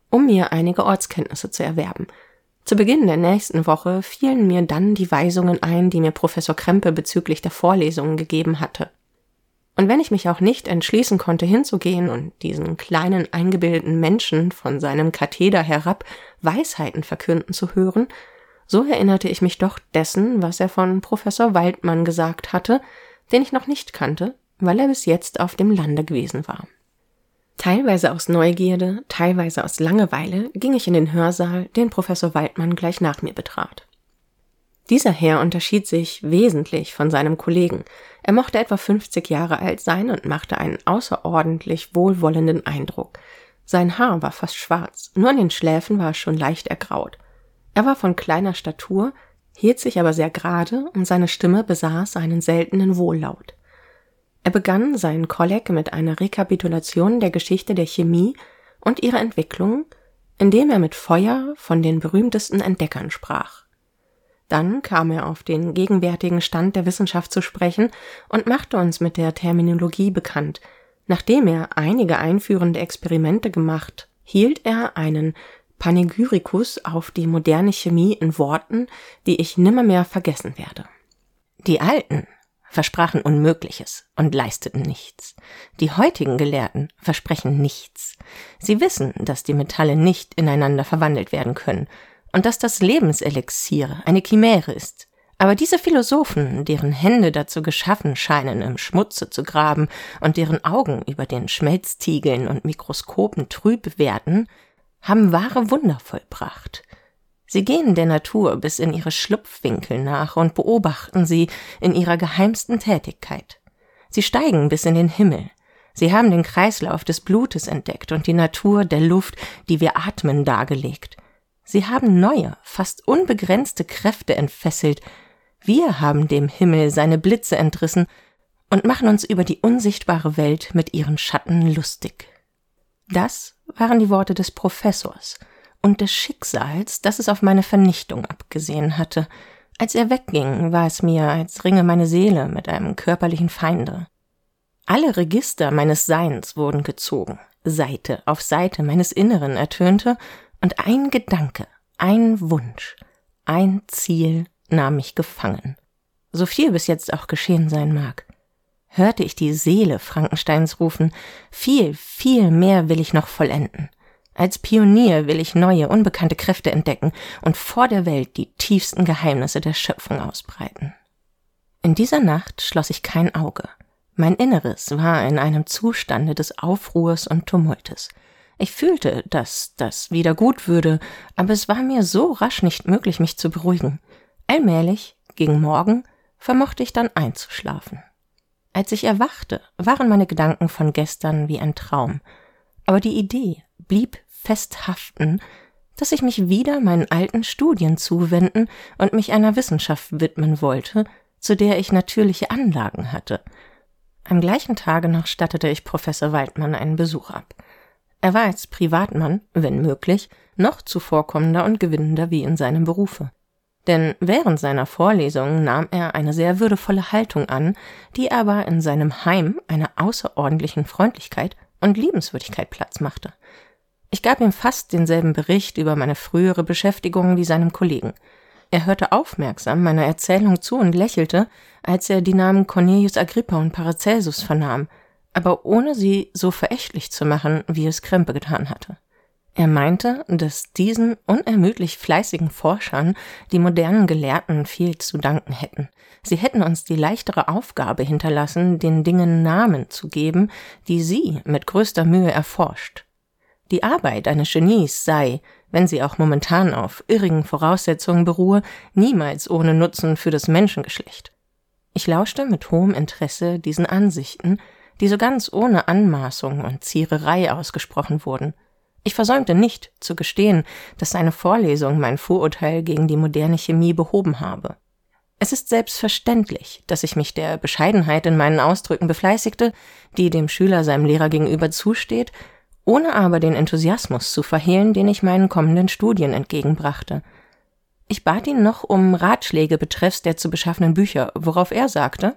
um mir einige Ortskenntnisse zu erwerben – zu Beginn der nächsten Woche fielen mir dann die Weisungen ein, die mir Professor Krempe bezüglich der Vorlesungen gegeben hatte. Und wenn ich mich auch nicht entschließen konnte, hinzugehen und diesen kleinen eingebildeten Menschen von seinem Katheder herab Weisheiten verkünden zu hören, so erinnerte ich mich doch dessen, was er von Professor Waldmann gesagt hatte, den ich noch nicht kannte, weil er bis jetzt auf dem Lande gewesen war. Teilweise aus Neugierde, teilweise aus Langeweile ging ich in den Hörsaal, den Professor Waldmann gleich nach mir betrat. Dieser Herr unterschied sich wesentlich von seinem Kollegen. Er mochte etwa 50 Jahre alt sein und machte einen außerordentlich wohlwollenden Eindruck. Sein Haar war fast schwarz, nur an den Schläfen war es schon leicht ergraut. Er war von kleiner Statur, hielt sich aber sehr gerade und seine Stimme besaß einen seltenen Wohllaut. Er begann seinen Kolleg mit einer Rekapitulation der Geschichte der Chemie und ihrer Entwicklung, indem er mit Feuer von den berühmtesten Entdeckern sprach. Dann kam er auf den gegenwärtigen Stand der Wissenschaft zu sprechen und machte uns mit der Terminologie bekannt. Nachdem er einige einführende Experimente gemacht, hielt er einen Panegyrikus auf die moderne Chemie in Worten, die ich nimmermehr vergessen werde. Die Alten versprachen Unmögliches und leisteten nichts. Die heutigen Gelehrten versprechen nichts. Sie wissen, dass die Metalle nicht ineinander verwandelt werden können und dass das Lebenselixier eine Chimäre ist. Aber diese Philosophen, deren Hände dazu geschaffen scheinen, im Schmutze zu graben und deren Augen über den Schmelztiegeln und Mikroskopen trüb werden, haben wahre Wunder vollbracht. Sie gehen der Natur bis in ihre Schlupfwinkel nach und beobachten sie in ihrer geheimsten Tätigkeit. Sie steigen bis in den Himmel. Sie haben den Kreislauf des Blutes entdeckt und die Natur der Luft, die wir atmen, dargelegt. Sie haben neue, fast unbegrenzte Kräfte entfesselt. Wir haben dem Himmel seine Blitze entrissen und machen uns über die unsichtbare Welt mit ihren Schatten lustig. Das waren die Worte des Professors, und des Schicksals, das es auf meine Vernichtung abgesehen hatte. Als er wegging, war es mir, als ringe meine Seele mit einem körperlichen Feinde. Alle Register meines Seins wurden gezogen, Seite auf Seite meines Inneren ertönte, und ein Gedanke, ein Wunsch, ein Ziel nahm mich gefangen. So viel bis jetzt auch geschehen sein mag. Hörte ich die Seele Frankensteins rufen, viel, viel mehr will ich noch vollenden. Als Pionier will ich neue, unbekannte Kräfte entdecken und vor der Welt die tiefsten Geheimnisse der Schöpfung ausbreiten. In dieser Nacht schloss ich kein Auge. Mein Inneres war in einem Zustande des Aufruhrs und Tumultes. Ich fühlte, dass das wieder gut würde, aber es war mir so rasch nicht möglich, mich zu beruhigen. Allmählich, gegen Morgen, vermochte ich dann einzuschlafen. Als ich erwachte, waren meine Gedanken von gestern wie ein Traum, aber die Idee blieb festhaften, dass ich mich wieder meinen alten Studien zuwenden und mich einer Wissenschaft widmen wollte, zu der ich natürliche Anlagen hatte. Am gleichen Tage noch stattete ich Professor Waldmann einen Besuch ab. Er war als Privatmann, wenn möglich, noch zuvorkommender und gewinnender wie in seinem Berufe. Denn während seiner Vorlesungen nahm er eine sehr würdevolle Haltung an, die aber in seinem Heim einer außerordentlichen Freundlichkeit und Liebenswürdigkeit Platz machte. Ich gab ihm fast denselben Bericht über meine frühere Beschäftigung wie seinem Kollegen. Er hörte aufmerksam meiner Erzählung zu und lächelte, als er die Namen Cornelius Agrippa und Paracelsus vernahm, aber ohne sie so verächtlich zu machen, wie es Krempe getan hatte. Er meinte, dass diesen unermüdlich fleißigen Forschern die modernen Gelehrten viel zu danken hätten. Sie hätten uns die leichtere Aufgabe hinterlassen, den Dingen Namen zu geben, die sie mit größter Mühe erforscht. Die Arbeit eines Genies sei, wenn sie auch momentan auf irrigen Voraussetzungen beruhe, niemals ohne Nutzen für das Menschengeschlecht. Ich lauschte mit hohem Interesse diesen Ansichten, die so ganz ohne Anmaßung und Ziererei ausgesprochen wurden. Ich versäumte nicht zu gestehen, dass seine Vorlesung mein Vorurteil gegen die moderne Chemie behoben habe. Es ist selbstverständlich, dass ich mich der Bescheidenheit in meinen Ausdrücken befleißigte, die dem Schüler seinem Lehrer gegenüber zusteht, ohne aber den Enthusiasmus zu verhehlen, den ich meinen kommenden Studien entgegenbrachte. Ich bat ihn noch um Ratschläge betreffs der zu beschaffenen Bücher, worauf er sagte,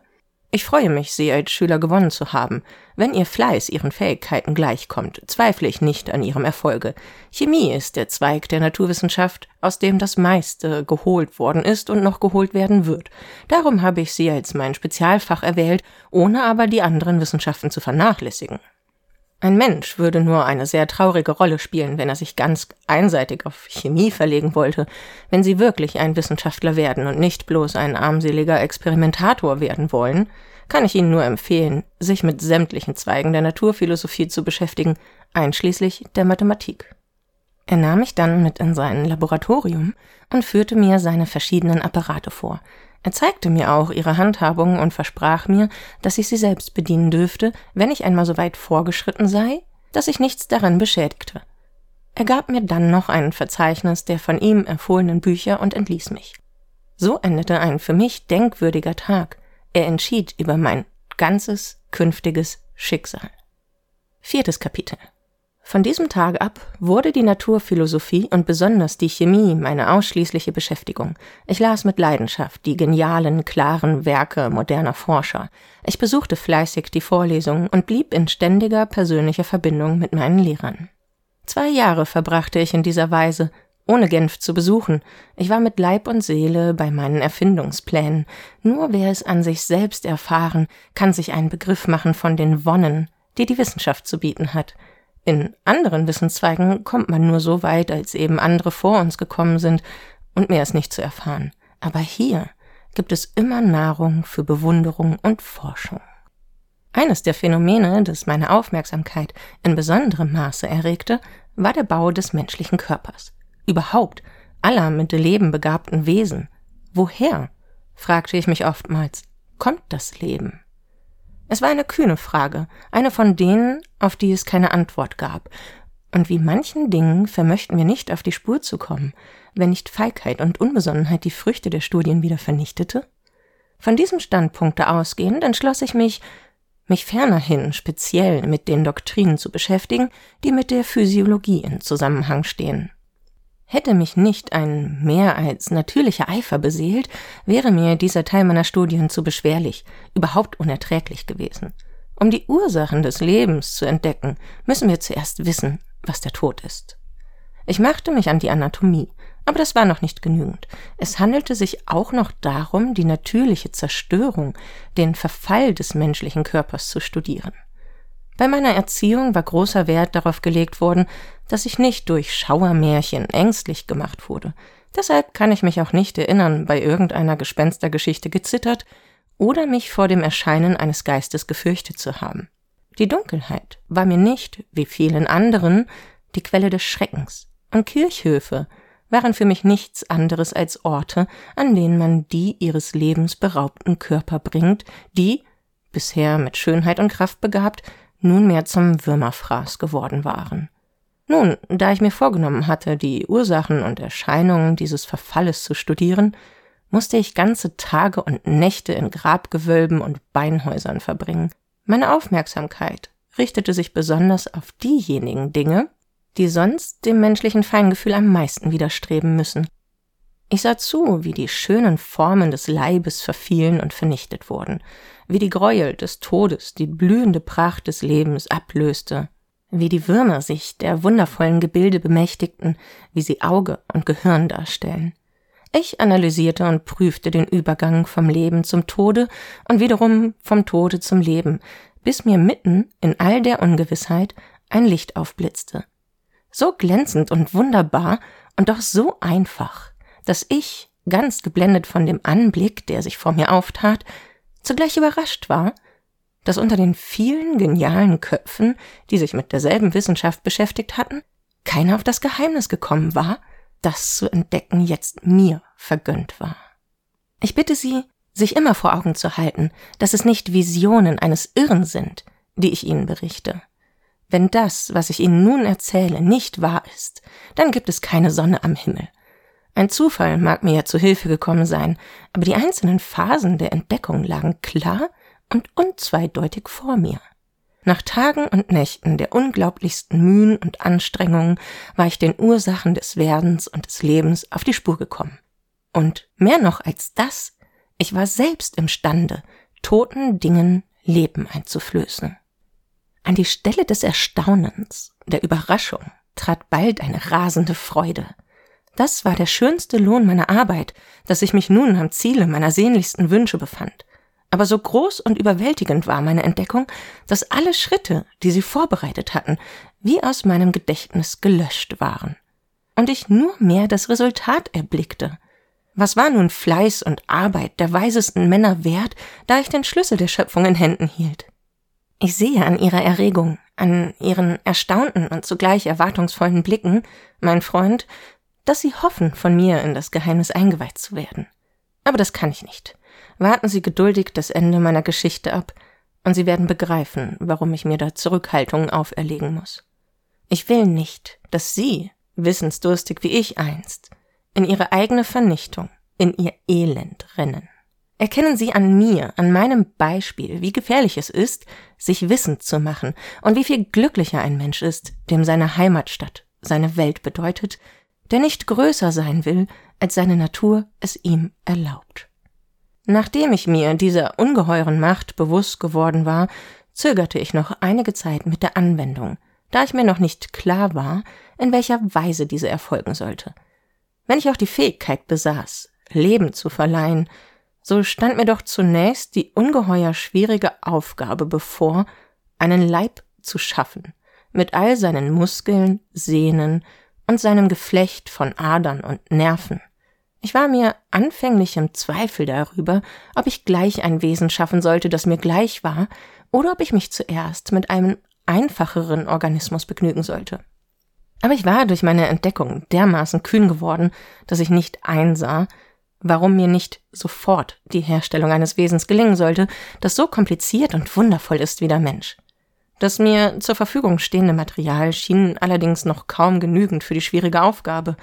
ich freue mich, Sie als Schüler gewonnen zu haben. Wenn Ihr Fleiß Ihren Fähigkeiten gleichkommt, zweifle ich nicht an Ihrem Erfolge. Chemie ist der Zweig der Naturwissenschaft, aus dem das meiste geholt worden ist und noch geholt werden wird. Darum habe ich Sie als mein Spezialfach erwählt, ohne aber die anderen Wissenschaften zu vernachlässigen. Ein Mensch würde nur eine sehr traurige Rolle spielen, wenn er sich ganz einseitig auf Chemie verlegen wollte, wenn Sie wirklich ein Wissenschaftler werden und nicht bloß ein armseliger Experimentator werden wollen, kann ich Ihnen nur empfehlen, sich mit sämtlichen Zweigen der Naturphilosophie zu beschäftigen, einschließlich der Mathematik. Er nahm mich dann mit in sein Laboratorium und führte mir seine verschiedenen Apparate vor, er zeigte mir auch ihre Handhabung und versprach mir, dass ich sie selbst bedienen dürfte, wenn ich einmal so weit vorgeschritten sei, dass ich nichts daran beschädigte. Er gab mir dann noch ein Verzeichnis der von ihm empfohlenen Bücher und entließ mich. So endete ein für mich denkwürdiger Tag. Er entschied über mein ganzes künftiges Schicksal. Viertes Kapitel von diesem Tag ab wurde die Naturphilosophie und besonders die Chemie meine ausschließliche Beschäftigung. Ich las mit Leidenschaft die genialen, klaren Werke moderner Forscher. Ich besuchte fleißig die Vorlesungen und blieb in ständiger persönlicher Verbindung mit meinen Lehrern. Zwei Jahre verbrachte ich in dieser Weise, ohne Genf zu besuchen. Ich war mit Leib und Seele bei meinen Erfindungsplänen. Nur wer es an sich selbst erfahren, kann sich einen Begriff machen von den Wonnen, die die Wissenschaft zu bieten hat – in anderen Wissenszweigen kommt man nur so weit, als eben andere vor uns gekommen sind, und mehr ist nicht zu erfahren. Aber hier gibt es immer Nahrung für Bewunderung und Forschung. Eines der Phänomene, das meine Aufmerksamkeit in besonderem Maße erregte, war der Bau des menschlichen Körpers. Überhaupt aller mit Leben begabten Wesen. Woher, fragte ich mich oftmals, kommt das Leben? Es war eine kühne Frage, eine von denen, auf die es keine Antwort gab. Und wie manchen Dingen vermöchten wir nicht auf die Spur zu kommen, wenn nicht Feigheit und Unbesonnenheit die Früchte der Studien wieder vernichtete? Von diesem Standpunkte ausgehend entschloss ich mich, mich fernerhin speziell mit den Doktrinen zu beschäftigen, die mit der Physiologie in Zusammenhang stehen. Hätte mich nicht ein mehr als natürlicher Eifer beseelt, wäre mir dieser Teil meiner Studien zu beschwerlich, überhaupt unerträglich gewesen. Um die Ursachen des Lebens zu entdecken, müssen wir zuerst wissen, was der Tod ist. Ich machte mich an die Anatomie, aber das war noch nicht genügend. Es handelte sich auch noch darum, die natürliche Zerstörung, den Verfall des menschlichen Körpers zu studieren. Bei meiner Erziehung war großer Wert darauf gelegt worden, dass ich nicht durch Schauermärchen ängstlich gemacht wurde. Deshalb kann ich mich auch nicht erinnern, bei irgendeiner Gespenstergeschichte gezittert oder mich vor dem Erscheinen eines Geistes gefürchtet zu haben. Die Dunkelheit war mir nicht, wie vielen anderen, die Quelle des Schreckens, und Kirchhöfe waren für mich nichts anderes als Orte, an denen man die ihres Lebens beraubten Körper bringt, die, bisher mit Schönheit und Kraft begabt, nunmehr zum Würmerfraß geworden waren. Nun, da ich mir vorgenommen hatte, die Ursachen und Erscheinungen dieses Verfalles zu studieren, musste ich ganze Tage und Nächte in Grabgewölben und Beinhäusern verbringen. Meine Aufmerksamkeit richtete sich besonders auf diejenigen Dinge, die sonst dem menschlichen Feingefühl am meisten widerstreben müssen. Ich sah zu, wie die schönen Formen des Leibes verfielen und vernichtet wurden, wie die Gräuel des Todes die blühende Pracht des Lebens ablöste, wie die Würmer sich der wundervollen Gebilde bemächtigten, wie sie Auge und Gehirn darstellen. Ich analysierte und prüfte den Übergang vom Leben zum Tode und wiederum vom Tode zum Leben, bis mir mitten in all der Ungewissheit ein Licht aufblitzte. So glänzend und wunderbar und doch so einfach, dass ich, ganz geblendet von dem Anblick, der sich vor mir auftat, zugleich überrascht war, dass unter den vielen genialen Köpfen, die sich mit derselben Wissenschaft beschäftigt hatten, keiner auf das Geheimnis gekommen war, das zu entdecken jetzt mir vergönnt war. Ich bitte Sie, sich immer vor Augen zu halten, dass es nicht Visionen eines Irren sind, die ich Ihnen berichte. Wenn das, was ich Ihnen nun erzähle, nicht wahr ist, dann gibt es keine Sonne am Himmel. Ein Zufall mag mir ja zu Hilfe gekommen sein, aber die einzelnen Phasen der Entdeckung lagen klar und unzweideutig vor mir. Nach Tagen und Nächten der unglaublichsten Mühen und Anstrengungen war ich den Ursachen des Werdens und des Lebens auf die Spur gekommen. Und mehr noch als das, ich war selbst imstande, toten Dingen Leben einzuflößen. An die Stelle des Erstaunens, der Überraschung, trat bald eine rasende Freude. Das war der schönste Lohn meiner Arbeit, dass ich mich nun am Ziele meiner sehnlichsten Wünsche befand. Aber so groß und überwältigend war meine Entdeckung, dass alle Schritte, die sie vorbereitet hatten, wie aus meinem Gedächtnis gelöscht waren. Und ich nur mehr das Resultat erblickte. Was war nun Fleiß und Arbeit der weisesten Männer wert, da ich den Schlüssel der Schöpfung in Händen hielt? Ich sehe an ihrer Erregung, an ihren erstaunten und zugleich erwartungsvollen Blicken, mein Freund, dass sie hoffen, von mir in das Geheimnis eingeweiht zu werden. Aber das kann ich nicht. Warten Sie geduldig das Ende meiner Geschichte ab, und Sie werden begreifen, warum ich mir da Zurückhaltungen auferlegen muss. Ich will nicht, dass Sie, wissensdurstig wie ich einst, in Ihre eigene Vernichtung, in Ihr Elend rennen. Erkennen Sie an mir, an meinem Beispiel, wie gefährlich es ist, sich wissend zu machen und wie viel glücklicher ein Mensch ist, dem seine Heimatstadt, seine Welt bedeutet, der nicht größer sein will, als seine Natur es ihm erlaubt. Nachdem ich mir dieser ungeheuren Macht bewusst geworden war, zögerte ich noch einige Zeit mit der Anwendung, da ich mir noch nicht klar war, in welcher Weise diese erfolgen sollte. Wenn ich auch die Fähigkeit besaß, Leben zu verleihen, so stand mir doch zunächst die ungeheuer schwierige Aufgabe bevor, einen Leib zu schaffen, mit all seinen Muskeln, Sehnen und seinem Geflecht von Adern und Nerven. Ich war mir anfänglich im Zweifel darüber, ob ich gleich ein Wesen schaffen sollte, das mir gleich war, oder ob ich mich zuerst mit einem einfacheren Organismus begnügen sollte. Aber ich war durch meine Entdeckung dermaßen kühn geworden, dass ich nicht einsah, warum mir nicht sofort die Herstellung eines Wesens gelingen sollte, das so kompliziert und wundervoll ist wie der Mensch. Das mir zur Verfügung stehende Material schien allerdings noch kaum genügend für die schwierige Aufgabe,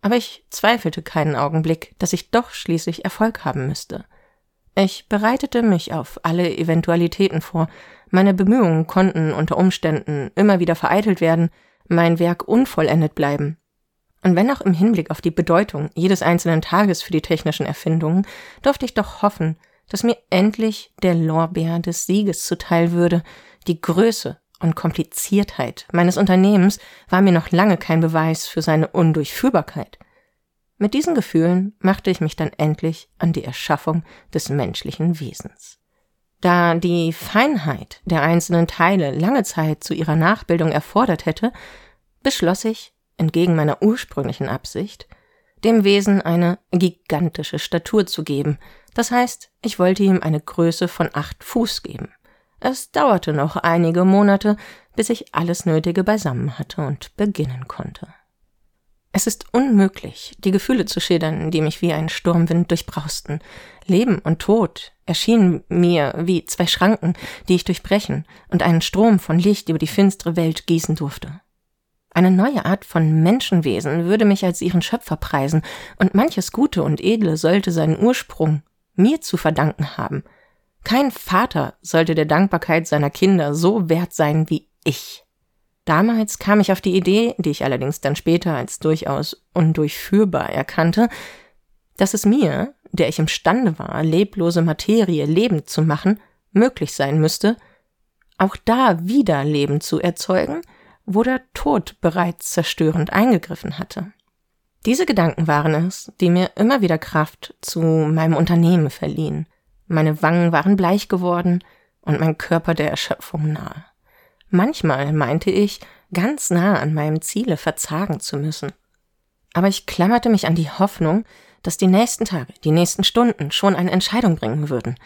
aber ich zweifelte keinen Augenblick, dass ich doch schließlich Erfolg haben müsste. Ich bereitete mich auf alle Eventualitäten vor, meine Bemühungen konnten unter Umständen immer wieder vereitelt werden, mein Werk unvollendet bleiben. Und wenn auch im Hinblick auf die Bedeutung jedes einzelnen Tages für die technischen Erfindungen, durfte ich doch hoffen, dass mir endlich der Lorbeer des Sieges zuteil würde, die Größe und Kompliziertheit meines Unternehmens war mir noch lange kein Beweis für seine Undurchführbarkeit. Mit diesen Gefühlen machte ich mich dann endlich an die Erschaffung des menschlichen Wesens. Da die Feinheit der einzelnen Teile lange Zeit zu ihrer Nachbildung erfordert hätte, beschloss ich, entgegen meiner ursprünglichen Absicht, dem Wesen eine gigantische Statur zu geben, das heißt, ich wollte ihm eine Größe von acht Fuß geben. Es dauerte noch einige Monate, bis ich alles Nötige beisammen hatte und beginnen konnte. Es ist unmöglich, die Gefühle zu schildern, die mich wie ein Sturmwind durchbrausten. Leben und Tod erschienen mir wie zwei Schranken, die ich durchbrechen und einen Strom von Licht über die finstere Welt gießen durfte. Eine neue Art von Menschenwesen würde mich als ihren Schöpfer preisen, und manches Gute und Edle sollte seinen Ursprung mir zu verdanken haben – Kein Vater sollte der Dankbarkeit seiner Kinder so wert sein wie ich. Damals kam ich auf die Idee, die ich allerdings dann später als durchaus undurchführbar erkannte, dass es mir, der ich imstande war, leblose Materie lebend zu machen, möglich sein müsste, auch da wieder Leben zu erzeugen, wo der Tod bereits zerstörend eingegriffen hatte. Diese Gedanken waren es, die mir immer wieder Kraft zu meinem Unternehmen verliehen. Meine Wangen waren bleich geworden und mein Körper der Erschöpfung nahe. Manchmal meinte ich, ganz nah an meinem Ziele verzagen zu müssen. Aber ich klammerte mich an die Hoffnung, dass die nächsten Tage, die nächsten Stunden schon eine Entscheidung bringen würden.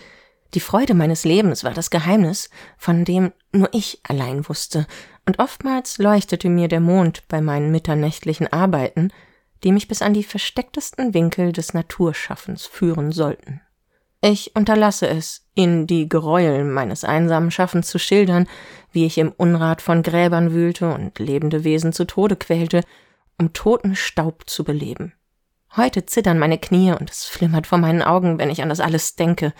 Die Freude meines Lebens war das Geheimnis, von dem nur ich allein wusste, und oftmals leuchtete mir der Mond bei meinen mitternächtlichen Arbeiten, die mich bis an die verstecktesten Winkel des Naturschaffens führen sollten. Ich unterlasse es, Ihnen die Geräuel meines einsamen Schaffens zu schildern, wie ich im Unrat von Gräbern wühlte und lebende Wesen zu Tode quälte, um toten Staub zu beleben. Heute zittern meine Knie und es flimmert vor meinen Augen, wenn ich an das alles denke.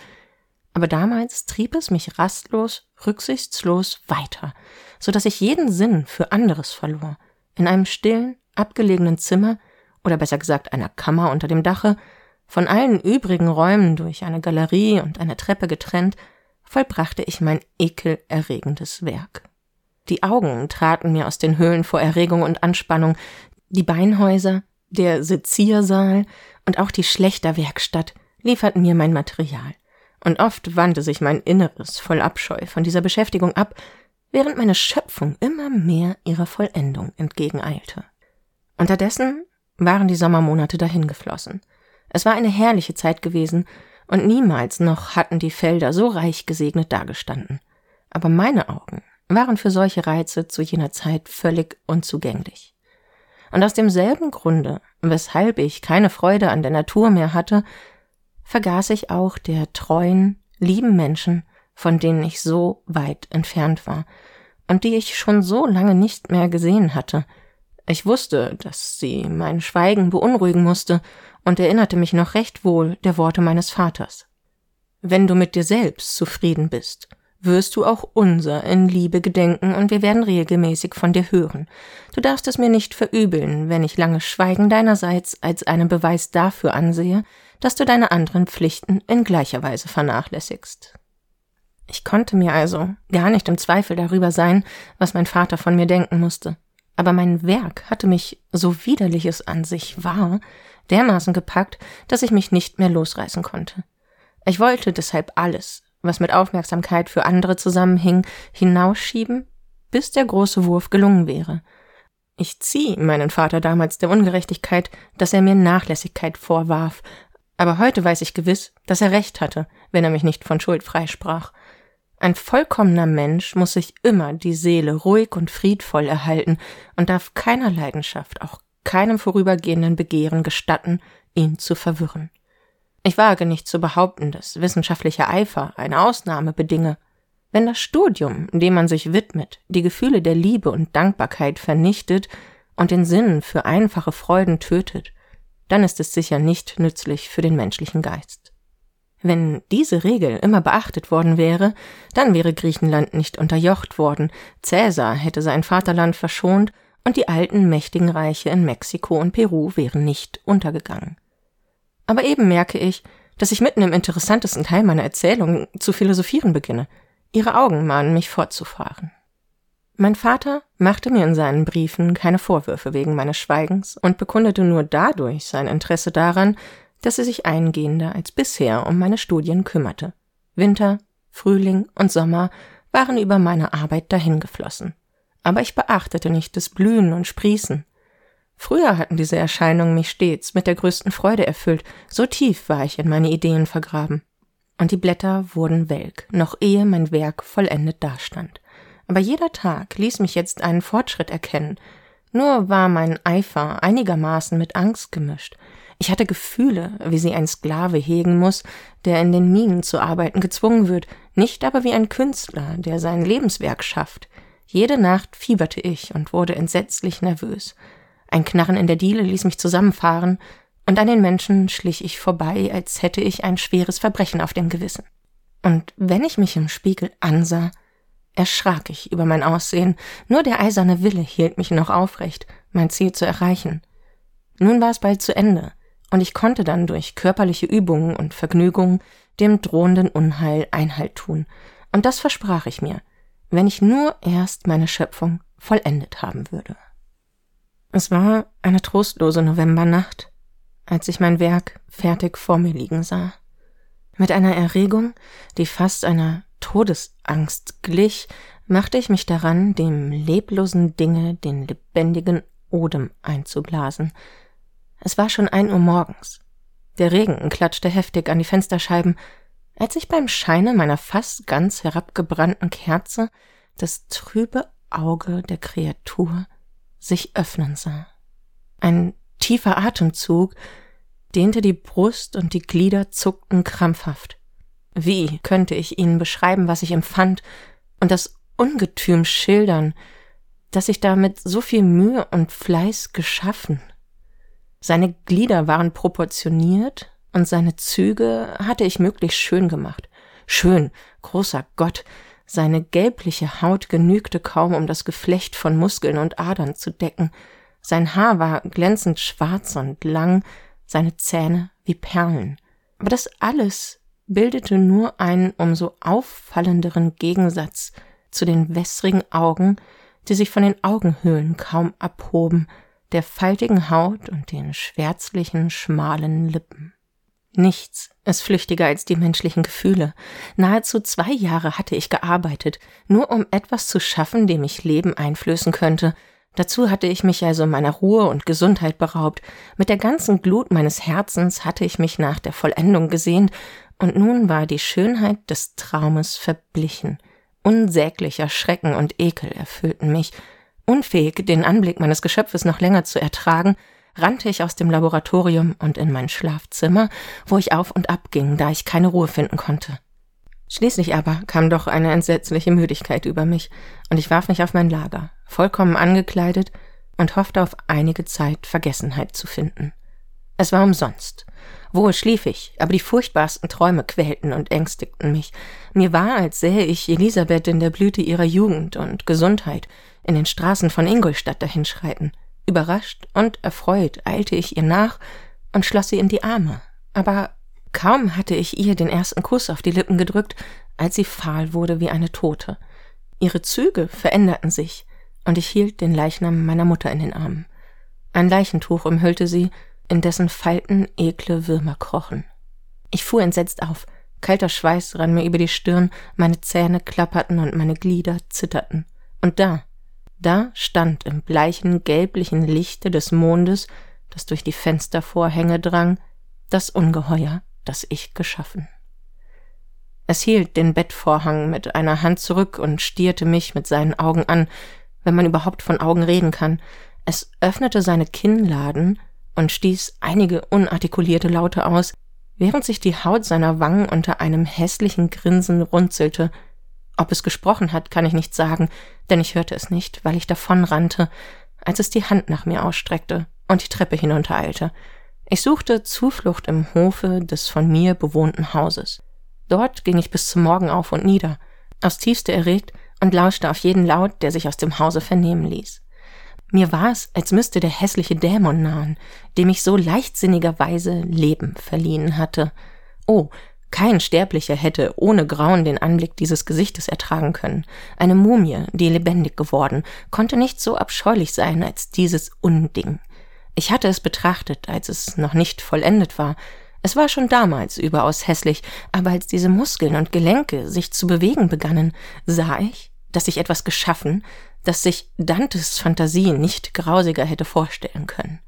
Aber damals trieb es mich rastlos, rücksichtslos weiter, so dass ich jeden Sinn für anderes verlor. In einem stillen, abgelegenen Zimmer, oder besser gesagt einer Kammer unter dem Dache, von allen übrigen Räumen durch eine Galerie und eine Treppe getrennt, vollbrachte ich mein ekelerregendes Werk. Die Augen traten mir aus den Höhlen vor Erregung und Anspannung, die Beinhäuser, der Seziersaal und auch die Schlächterwerkstatt lieferten mir mein Material, und oft wandte sich mein Inneres voll Abscheu von dieser Beschäftigung ab, während meine Schöpfung immer mehr ihrer Vollendung entgegeneilte. Unterdessen waren die Sommermonate dahingeflossen. Es war eine herrliche Zeit gewesen, und niemals noch hatten die Felder so reich gesegnet dagestanden. Aber meine Augen waren für solche Reize zu jener Zeit völlig unzugänglich. Und aus demselben Grunde, weshalb ich keine Freude an der Natur mehr hatte, vergaß ich auch der treuen, lieben Menschen, von denen ich so weit entfernt war und die ich schon so lange nicht mehr gesehen hatte. Ich wusste, dass sie mein Schweigen beunruhigen musste und erinnerte mich noch recht wohl der Worte meines Vaters. Wenn du mit dir selbst zufrieden bist, wirst du auch unser in Liebe gedenken und wir werden regelmäßig von dir hören. Du darfst es mir nicht verübeln, wenn ich lange Schweigen deinerseits als einen Beweis dafür ansehe, dass du deine anderen Pflichten in gleicher Weise vernachlässigst. Ich konnte mir also gar nicht im Zweifel darüber sein, was mein Vater von mir denken musste. Aber mein Werk hatte mich, so widerlich es an sich war, dermaßen gepackt, dass ich mich nicht mehr losreißen konnte. Ich wollte deshalb alles, was mit Aufmerksamkeit für andere zusammenhing, hinausschieben, bis der große Wurf gelungen wäre. Ich zieh meinen Vater damals der Ungerechtigkeit, dass er mir Nachlässigkeit vorwarf, aber heute weiß ich gewiss, dass er recht hatte, wenn er mich nicht von Schuld freisprach. Ein vollkommener Mensch muss sich immer die Seele ruhig und friedvoll erhalten und darf keiner Leidenschaft, auch keinem vorübergehenden Begehren gestatten, ihn zu verwirren. Ich wage nicht zu behaupten, dass wissenschaftlicher Eifer eine Ausnahme bedinge. Wenn das Studium, dem man sich widmet, die Gefühle der Liebe und Dankbarkeit vernichtet und den Sinn für einfache Freuden tötet, dann ist es sicher nicht nützlich für den menschlichen Geist. Wenn diese Regel immer beachtet worden wäre, dann wäre Griechenland nicht unterjocht worden, Cäsar hätte sein Vaterland verschont und die alten mächtigen Reiche in Mexiko und Peru wären nicht untergegangen. Aber eben merke ich, dass ich mitten im interessantesten Teil meiner Erzählung zu philosophieren beginne. Ihre Augen mahnen mich fortzufahren. Mein Vater machte mir in seinen Briefen keine Vorwürfe wegen meines Schweigens und bekundete nur dadurch sein Interesse daran, dass er sich eingehender als bisher um meine Studien kümmerte. Winter, Frühling und Sommer waren über meine Arbeit dahingeflossen aber ich beachtete nicht das Blühen und Sprießen. Früher hatten diese Erscheinungen mich stets mit der größten Freude erfüllt, so tief war ich in meine Ideen vergraben. Und die Blätter wurden welk, noch ehe mein Werk vollendet dastand. Aber jeder Tag ließ mich jetzt einen Fortschritt erkennen, nur war mein Eifer einigermaßen mit Angst gemischt. Ich hatte Gefühle, wie sie ein Sklave hegen muss, der in den Minen zu arbeiten gezwungen wird, nicht aber wie ein Künstler, der sein Lebenswerk schafft. Jede Nacht fieberte ich und wurde entsetzlich nervös. Ein Knarren in der Diele ließ mich zusammenfahren, und an den Menschen schlich ich vorbei, als hätte ich ein schweres Verbrechen auf dem Gewissen. Und wenn ich mich im Spiegel ansah, erschrak ich über mein Aussehen. Nur der eiserne Wille hielt mich noch aufrecht, mein Ziel zu erreichen. Nun war es bald zu Ende, und ich konnte dann durch körperliche Übungen und Vergnügungen dem drohenden Unheil Einhalt tun. Und das versprach ich mir, wenn ich nur erst meine Schöpfung vollendet haben würde. Es war eine trostlose Novembernacht, als ich mein Werk fertig vor mir liegen sah. Mit einer Erregung, die fast einer Todesangst glich, machte ich mich daran, dem leblosen Dinge den lebendigen Odem einzublasen. Es war schon ein Uhr morgens. Der Regen klatschte heftig an die Fensterscheiben, als ich beim Scheine meiner fast ganz herabgebrannten Kerze das trübe Auge der Kreatur sich öffnen sah. Ein tiefer Atemzug dehnte die Brust und die Glieder zuckten krampfhaft. Wie könnte ich Ihnen beschreiben, was ich empfand und das Ungetüm schildern, das ich da mit so viel Mühe und Fleiß geschaffen? Seine Glieder waren proportioniert und seine Züge hatte ich möglichst schön gemacht. Schön, großer Gott, seine gelbliche Haut genügte kaum, um das Geflecht von Muskeln und Adern zu decken. Sein Haar war glänzend schwarz und lang, seine Zähne wie Perlen. Aber das alles bildete nur einen umso auffallenderen Gegensatz zu den wässrigen Augen, die sich von den Augenhöhlen kaum abhoben, der faltigen Haut und den schwärzlichen, schmalen Lippen. Nichts ist flüchtiger als die menschlichen Gefühle. Nahezu zwei Jahre hatte ich gearbeitet, nur um etwas zu schaffen, dem ich Leben einflößen könnte. Dazu hatte ich mich also meiner Ruhe und Gesundheit beraubt. Mit der ganzen Glut meines Herzens hatte ich mich nach der Vollendung gesehnt, und nun war die Schönheit des Traumes verblichen. Unsäglicher Schrecken und Ekel erfüllten mich. Unfähig, den Anblick meines Geschöpfes noch länger zu ertragen, rannte ich aus dem Laboratorium und in mein Schlafzimmer, wo ich auf und ab ging, da ich keine Ruhe finden konnte. Schließlich aber kam doch eine entsetzliche Müdigkeit über mich, und ich warf mich auf mein Lager, vollkommen angekleidet, und hoffte auf einige Zeit Vergessenheit zu finden. Es war umsonst. Wohl schlief ich, aber die furchtbarsten Träume quälten und ängstigten mich. Mir war, als sähe ich Elisabeth in der Blüte ihrer Jugend und Gesundheit in den Straßen von Ingolstadt dahinschreiten. Überrascht und erfreut eilte ich ihr nach und schloss sie in die Arme. Aber kaum hatte ich ihr den ersten Kuss auf die Lippen gedrückt, als sie fahl wurde wie eine Tote. Ihre Züge veränderten sich, und ich hielt den Leichnam meiner Mutter in den Armen. Ein Leichentuch umhüllte sie, in dessen Falten ekle Würmer krochen. Ich fuhr entsetzt auf. Kalter Schweiß rann mir über die Stirn, meine Zähne klapperten und meine Glieder zitterten. Und da, da stand im bleichen gelblichen Lichte des Mondes, das durch die Fenstervorhänge drang, das Ungeheuer, das ich geschaffen. Es hielt den Bettvorhang mit einer Hand zurück und stierte mich mit seinen Augen an, wenn man überhaupt von Augen reden kann. Es öffnete seine Kinnladen und stieß einige unartikulierte Laute aus, während sich die Haut seiner Wangen unter einem hässlichen Grinsen runzelte, ob es gesprochen hat, kann ich nicht sagen, denn ich hörte es nicht, weil ich davonrannte, als es die Hand nach mir ausstreckte und die Treppe hinuntereilte. Ich suchte Zuflucht im Hofe des von mir bewohnten Hauses. Dort ging ich bis zum Morgen auf und nieder, aufs tiefste erregt und lauschte auf jeden Laut, der sich aus dem Hause vernehmen ließ. Mir war es, als müsste der hässliche Dämon nahen, dem ich so leichtsinnigerweise Leben verliehen hatte. Oh, kein Sterblicher hätte ohne Grauen den Anblick dieses Gesichtes ertragen können. Eine Mumie, die lebendig geworden, konnte nicht so abscheulich sein als dieses Unding. Ich hatte es betrachtet, als es noch nicht vollendet war. Es war schon damals überaus hässlich, aber als diese Muskeln und Gelenke sich zu bewegen begannen, sah ich, dass ich etwas geschaffen, das sich Dantes Fantasie nicht grausiger hätte vorstellen können.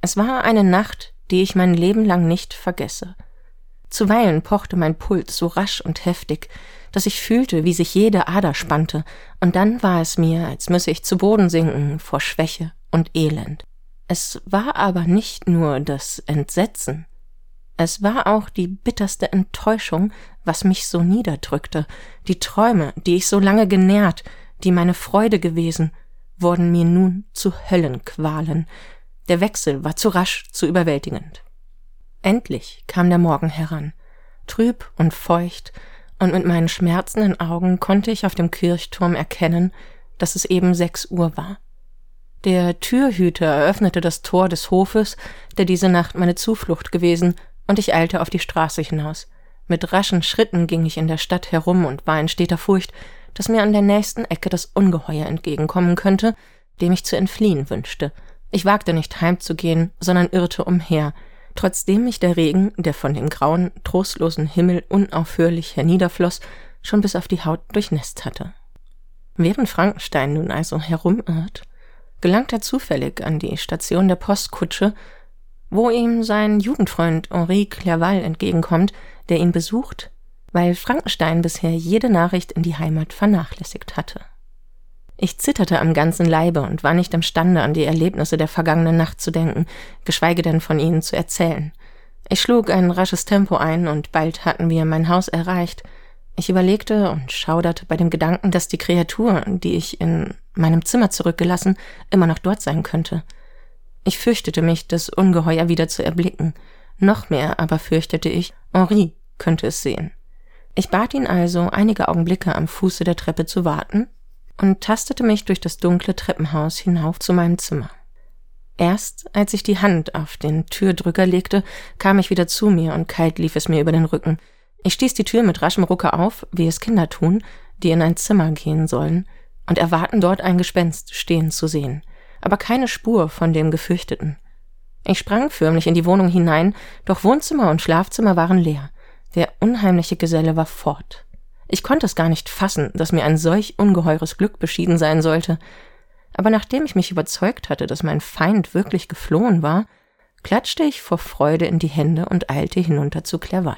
Es war eine Nacht, die ich mein Leben lang nicht vergesse. Zuweilen pochte mein Puls so rasch und heftig, dass ich fühlte, wie sich jede Ader spannte, und dann war es mir, als müsse ich zu Boden sinken vor Schwäche und Elend. Es war aber nicht nur das Entsetzen, es war auch die bitterste Enttäuschung, was mich so niederdrückte. Die Träume, die ich so lange genährt, die meine Freude gewesen, wurden mir nun zu Höllenqualen. Der Wechsel war zu rasch, zu überwältigend. Endlich kam der Morgen heran, trüb und feucht, und mit meinen schmerzenden Augen konnte ich auf dem Kirchturm erkennen, dass es eben sechs Uhr war. Der Türhüter eröffnete das Tor des Hofes, der diese Nacht meine Zuflucht gewesen, und ich eilte auf die Straße hinaus. Mit raschen Schritten ging ich in der Stadt herum und war in steter Furcht, dass mir an der nächsten Ecke das Ungeheuer entgegenkommen könnte, dem ich zu entfliehen wünschte. Ich wagte nicht heimzugehen, sondern irrte umher, trotzdem mich der Regen, der von dem grauen, trostlosen Himmel unaufhörlich herniederfloss, schon bis auf die Haut durchnässt hatte. Während Frankenstein nun also herumirrt, gelangt er zufällig an die Station der Postkutsche, wo ihm sein Jugendfreund Henri Clerval entgegenkommt, der ihn besucht, weil Frankenstein bisher jede Nachricht in die Heimat vernachlässigt hatte. Ich zitterte am ganzen Leibe und war nicht imstande, an die Erlebnisse der vergangenen Nacht zu denken, geschweige denn von ihnen zu erzählen. Ich schlug ein rasches Tempo ein und bald hatten wir mein Haus erreicht. Ich überlegte und schauderte bei dem Gedanken, dass die Kreatur, die ich in meinem Zimmer zurückgelassen, immer noch dort sein könnte. Ich fürchtete mich, das Ungeheuer wieder zu erblicken. Noch mehr aber fürchtete ich, Henri könnte es sehen. Ich bat ihn also, einige Augenblicke am Fuße der Treppe zu warten und tastete mich durch das dunkle Treppenhaus hinauf zu meinem Zimmer. Erst als ich die Hand auf den Türdrücker legte, kam ich wieder zu mir und kalt lief es mir über den Rücken. Ich stieß die Tür mit raschem Rucke auf, wie es Kinder tun, die in ein Zimmer gehen sollen und erwarten dort ein Gespenst stehen zu sehen, aber keine Spur von dem Gefürchteten. Ich sprang förmlich in die Wohnung hinein, doch Wohnzimmer und Schlafzimmer waren leer. Der unheimliche Geselle war fort. Ich konnte es gar nicht fassen, dass mir ein solch ungeheures Glück beschieden sein sollte. Aber nachdem ich mich überzeugt hatte, dass mein Feind wirklich geflohen war, klatschte ich vor Freude in die Hände und eilte hinunter zu Clerval.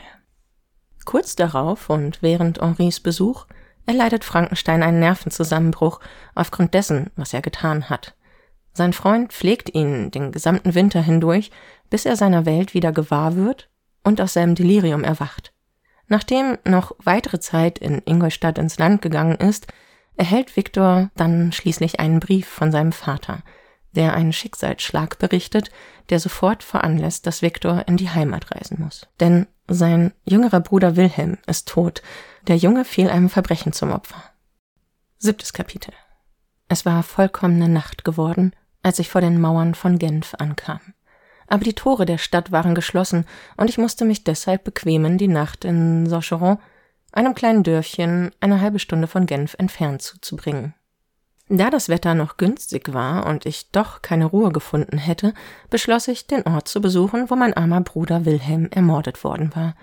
Kurz darauf und während Henris Besuch erleidet Frankenstein einen Nervenzusammenbruch aufgrund dessen, was er getan hat. Sein Freund pflegt ihn den gesamten Winter hindurch, bis er seiner Welt wieder gewahr wird und aus seinem Delirium erwacht. Nachdem noch weitere Zeit in Ingolstadt ins Land gegangen ist, erhält Viktor dann schließlich einen Brief von seinem Vater, der einen Schicksalsschlag berichtet, der sofort veranlässt, dass Viktor in die Heimat reisen muss. Denn sein jüngerer Bruder Wilhelm ist tot, der Junge fiel einem Verbrechen zum Opfer. Siebtes Kapitel Es war vollkommene Nacht geworden, als ich vor den Mauern von Genf ankam aber die Tore der Stadt waren geschlossen, und ich musste mich deshalb bequemen, die Nacht in Socheron, einem kleinen Dörfchen, eine halbe Stunde von Genf entfernt zuzubringen. Da das Wetter noch günstig war und ich doch keine Ruhe gefunden hätte, beschloss ich, den Ort zu besuchen, wo mein armer Bruder Wilhelm ermordet worden war.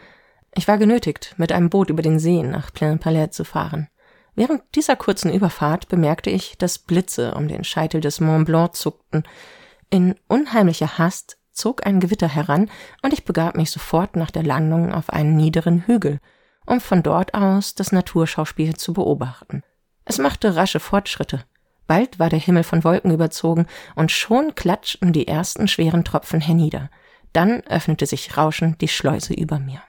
Ich war genötigt, mit einem Boot über den See nach Plain-Palais zu fahren. Während dieser kurzen Überfahrt bemerkte ich, dass Blitze um den Scheitel des Mont Blanc zuckten. In unheimlicher Hast zog ein Gewitter heran, und ich begab mich sofort nach der Landung auf einen niederen Hügel, um von dort aus das Naturschauspiel zu beobachten. Es machte rasche Fortschritte. Bald war der Himmel von Wolken überzogen, und schon klatschten die ersten schweren Tropfen hernieder. Dann öffnete sich rauschend die Schleuse über mir.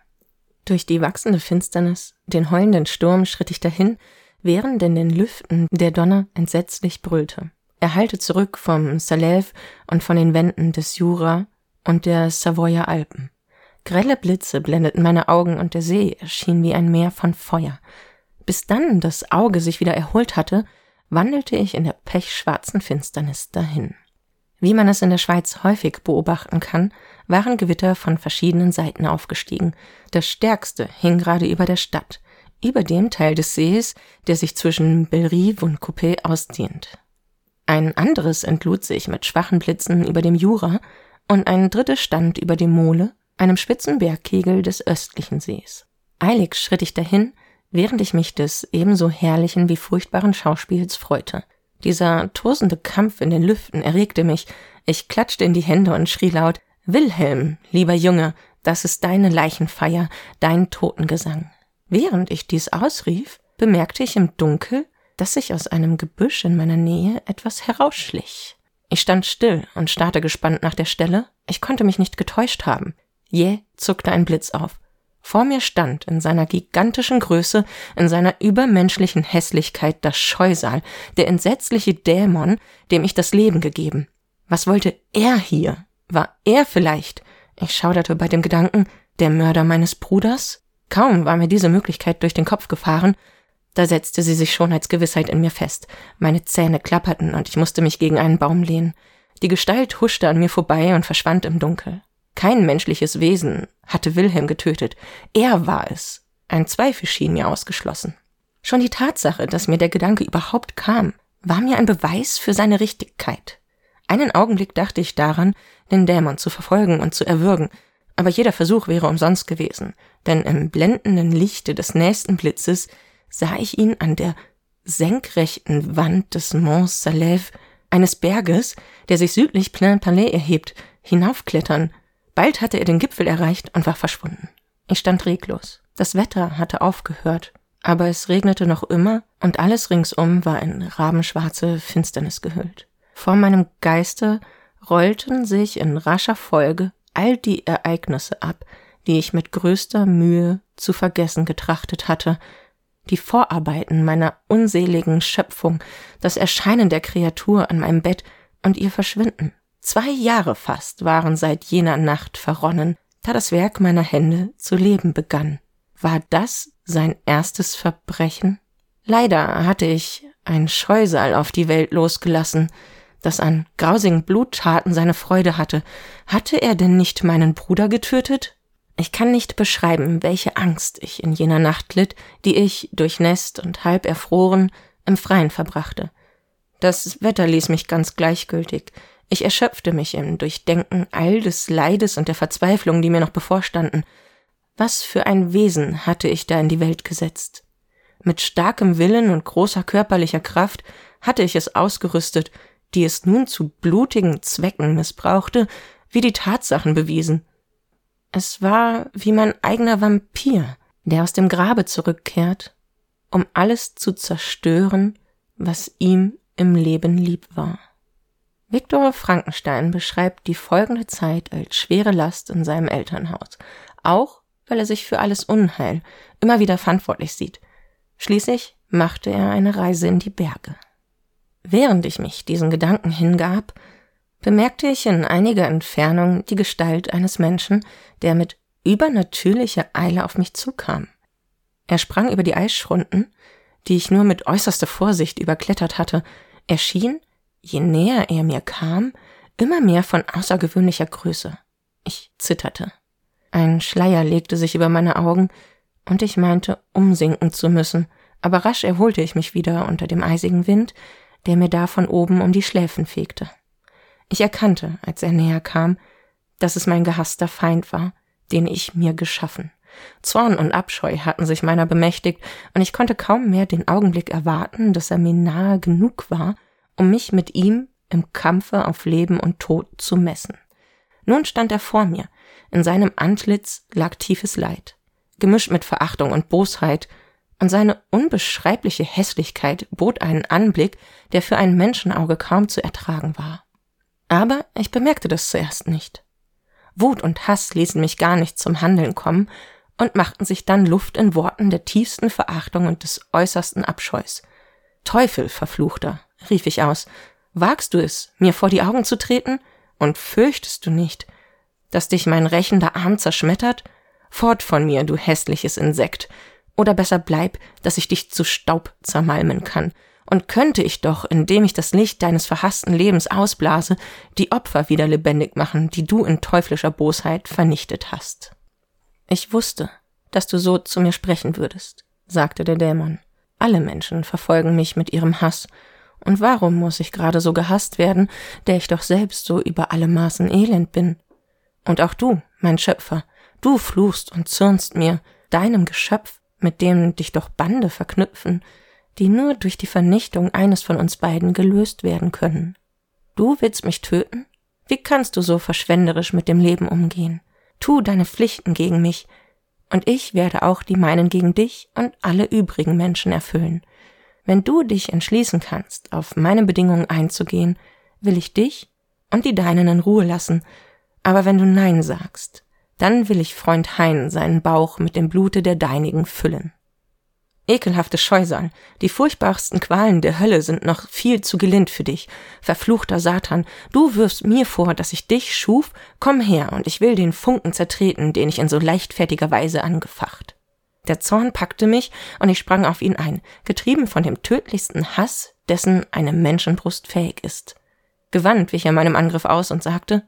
Durch die wachsende Finsternis, den heulenden Sturm schritt ich dahin, während in den Lüften der Donner entsetzlich brüllte. Er hallte zurück vom Salève und von den Wänden des Jura und der Savoyer Alpen. Grelle Blitze blendeten meine Augen und der See erschien wie ein Meer von Feuer. Bis dann das Auge sich wieder erholt hatte, wandelte ich in der pechschwarzen Finsternis dahin. Wie man es in der Schweiz häufig beobachten kann, waren Gewitter von verschiedenen Seiten aufgestiegen. Das stärkste hing gerade über der Stadt, über dem Teil des Sees, der sich zwischen Bellerive und Coupé ausdehnt. Ein anderes entlud sich mit schwachen Blitzen über dem Jura, und ein drittes stand über dem Mole, einem spitzen Bergkegel des östlichen Sees. Eilig schritt ich dahin, während ich mich des ebenso herrlichen wie furchtbaren Schauspiels freute. Dieser tosende Kampf in den Lüften erregte mich, ich klatschte in die Hände und schrie laut Wilhelm, lieber Junge, das ist deine Leichenfeier, dein Totengesang. Während ich dies ausrief, bemerkte ich im Dunkel, dass sich aus einem Gebüsch in meiner Nähe etwas herausschlich. Ich stand still und starrte gespannt nach der Stelle. Ich konnte mich nicht getäuscht haben. Jäh zuckte ein Blitz auf. Vor mir stand in seiner gigantischen Größe, in seiner übermenschlichen Hässlichkeit das Scheusal, der entsetzliche Dämon, dem ich das Leben gegeben. Was wollte er hier? War er vielleicht, ich schauderte bei dem Gedanken, der Mörder meines Bruders? Kaum war mir diese Möglichkeit durch den Kopf gefahren, da setzte sie sich schon als Gewissheit in mir fest. Meine Zähne klapperten und ich musste mich gegen einen Baum lehnen. Die Gestalt huschte an mir vorbei und verschwand im Dunkel. Kein menschliches Wesen hatte Wilhelm getötet. Er war es. Ein Zweifel schien mir ausgeschlossen. Schon die Tatsache, dass mir der Gedanke überhaupt kam, war mir ein Beweis für seine Richtigkeit. Einen Augenblick dachte ich daran, den Dämon zu verfolgen und zu erwürgen, aber jeder Versuch wäre umsonst gewesen, denn im blendenden Lichte des nächsten Blitzes sah ich ihn an der senkrechten Wand des Mont Salève, eines Berges, der sich südlich Plain Palais erhebt, hinaufklettern. Bald hatte er den Gipfel erreicht und war verschwunden. Ich stand reglos. Das Wetter hatte aufgehört, aber es regnete noch immer und alles ringsum war in rabenschwarze Finsternis gehüllt. Vor meinem Geiste rollten sich in rascher Folge all die Ereignisse ab, die ich mit größter Mühe zu vergessen getrachtet hatte, die Vorarbeiten meiner unseligen Schöpfung, das Erscheinen der Kreatur an meinem Bett und ihr Verschwinden. Zwei Jahre fast waren seit jener Nacht verronnen, da das Werk meiner Hände zu leben begann. War das sein erstes Verbrechen? Leider hatte ich ein Scheusal auf die Welt losgelassen, das an grausigen Bluttaten seine Freude hatte. Hatte er denn nicht meinen Bruder getötet? Ich kann nicht beschreiben, welche Angst ich in jener Nacht litt, die ich, durchnässt und halb erfroren, im Freien verbrachte. Das Wetter ließ mich ganz gleichgültig. Ich erschöpfte mich im Durchdenken all des Leides und der Verzweiflung, die mir noch bevorstanden. Was für ein Wesen hatte ich da in die Welt gesetzt? Mit starkem Willen und großer körperlicher Kraft hatte ich es ausgerüstet, die es nun zu blutigen Zwecken missbrauchte, wie die Tatsachen bewiesen. Es war wie mein eigener Vampir, der aus dem Grabe zurückkehrt, um alles zu zerstören, was ihm im Leben lieb war. Viktor Frankenstein beschreibt die folgende Zeit als schwere Last in seinem Elternhaus, auch weil er sich für alles Unheil immer wieder verantwortlich sieht. Schließlich machte er eine Reise in die Berge. Während ich mich diesen Gedanken hingab, bemerkte ich in einiger Entfernung die Gestalt eines Menschen, der mit übernatürlicher Eile auf mich zukam. Er sprang über die Eisschrunden, die ich nur mit äußerster Vorsicht überklettert hatte. Er schien, je näher er mir kam, immer mehr von außergewöhnlicher Größe. Ich zitterte. Ein Schleier legte sich über meine Augen, und ich meinte, umsinken zu müssen, aber rasch erholte ich mich wieder unter dem eisigen Wind, der mir da von oben um die Schläfen fegte. Ich erkannte, als er näher kam, dass es mein gehasster Feind war, den ich mir geschaffen. Zorn und Abscheu hatten sich meiner bemächtigt, und ich konnte kaum mehr den Augenblick erwarten, dass er mir nahe genug war, um mich mit ihm im Kampfe auf Leben und Tod zu messen. Nun stand er vor mir, in seinem Antlitz lag tiefes Leid, gemischt mit Verachtung und Bosheit, und seine unbeschreibliche Hässlichkeit bot einen Anblick, der für ein Menschenauge kaum zu ertragen war. Aber ich bemerkte das zuerst nicht. Wut und Hass ließen mich gar nicht zum Handeln kommen und machten sich dann Luft in Worten der tiefsten Verachtung und des äußersten Abscheus. Teufel, verfluchter, rief ich aus, wagst du es, mir vor die Augen zu treten? Und fürchtest du nicht, dass dich mein rächender Arm zerschmettert? Fort von mir, du hässliches Insekt, oder besser bleib, dass ich dich zu Staub zermalmen kann. Und könnte ich doch, indem ich das Licht deines verhassten Lebens ausblase, die Opfer wieder lebendig machen, die du in teuflischer Bosheit vernichtet hast. Ich wusste, dass du so zu mir sprechen würdest, sagte der Dämon. Alle Menschen verfolgen mich mit ihrem Hass, und warum muss ich gerade so gehasst werden, der ich doch selbst so über alle Maßen elend bin? Und auch du, mein Schöpfer, du fluchst und zürnst mir, deinem Geschöpf, mit dem dich doch Bande verknüpfen, die nur durch die Vernichtung eines von uns beiden gelöst werden können. Du willst mich töten? Wie kannst du so verschwenderisch mit dem Leben umgehen? Tu deine Pflichten gegen mich, und ich werde auch die meinen gegen dich und alle übrigen Menschen erfüllen. Wenn du dich entschließen kannst, auf meine Bedingungen einzugehen, will ich dich und die deinen in Ruhe lassen, aber wenn du Nein sagst, dann will ich Freund Hein seinen Bauch mit dem Blute der deinigen füllen. Ekelhafte Scheusal, die furchtbarsten Qualen der Hölle sind noch viel zu gelind für dich. Verfluchter Satan, du wirfst mir vor, dass ich dich schuf, komm her, und ich will den Funken zertreten, den ich in so leichtfertiger Weise angefacht. Der Zorn packte mich und ich sprang auf ihn ein, getrieben von dem tödlichsten Hass, dessen eine Menschenbrust fähig ist. Gewandt wich er meinem Angriff aus und sagte,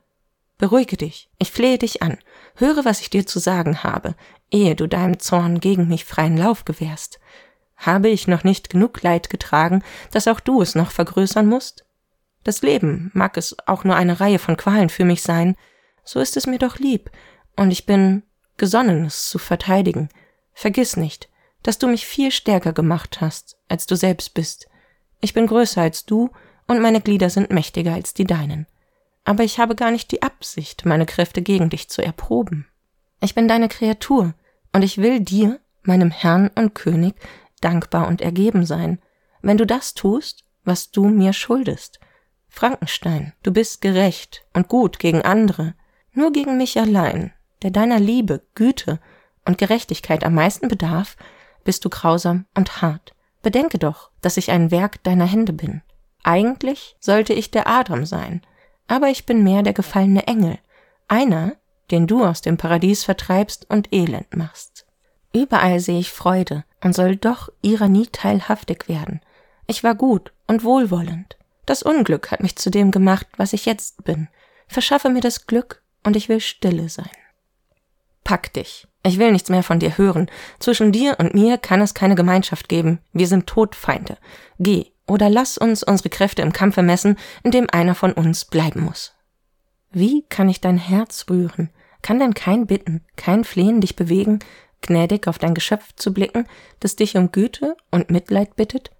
Beruhige dich, ich flehe dich an, höre, was ich dir zu sagen habe, ehe du deinem Zorn gegen mich freien Lauf gewährst. Habe ich noch nicht genug Leid getragen, dass auch du es noch vergrößern musst? Das Leben mag es auch nur eine Reihe von Qualen für mich sein, so ist es mir doch lieb, und ich bin gesonnen, es zu verteidigen. Vergiss nicht, dass du mich viel stärker gemacht hast, als du selbst bist. Ich bin größer als du, und meine Glieder sind mächtiger als die deinen. Aber ich habe gar nicht die Absicht, meine Kräfte gegen dich zu erproben. Ich bin deine Kreatur, und ich will dir, meinem Herrn und König, dankbar und ergeben sein, wenn du das tust, was du mir schuldest. Frankenstein, du bist gerecht und gut gegen andere, nur gegen mich allein, der deiner Liebe, Güte und Gerechtigkeit am meisten bedarf, bist du grausam und hart. Bedenke doch, dass ich ein Werk deiner Hände bin. Eigentlich sollte ich der Adam sein, aber ich bin mehr der gefallene Engel, einer, den du aus dem Paradies vertreibst und elend machst. Überall sehe ich Freude und soll doch ihrer nie teilhaftig werden. Ich war gut und wohlwollend. Das Unglück hat mich zu dem gemacht, was ich jetzt bin. Verschaffe mir das Glück, und ich will stille sein. Pack dich. Ich will nichts mehr von dir hören. Zwischen dir und mir kann es keine Gemeinschaft geben. Wir sind Todfeinde. Geh, oder lass uns unsere Kräfte im Kampfe messen, in dem einer von uns bleiben muss. Wie kann ich dein Herz rühren? Kann denn kein Bitten, kein Flehen dich bewegen, gnädig auf dein Geschöpf zu blicken, das dich um Güte und Mitleid bittet?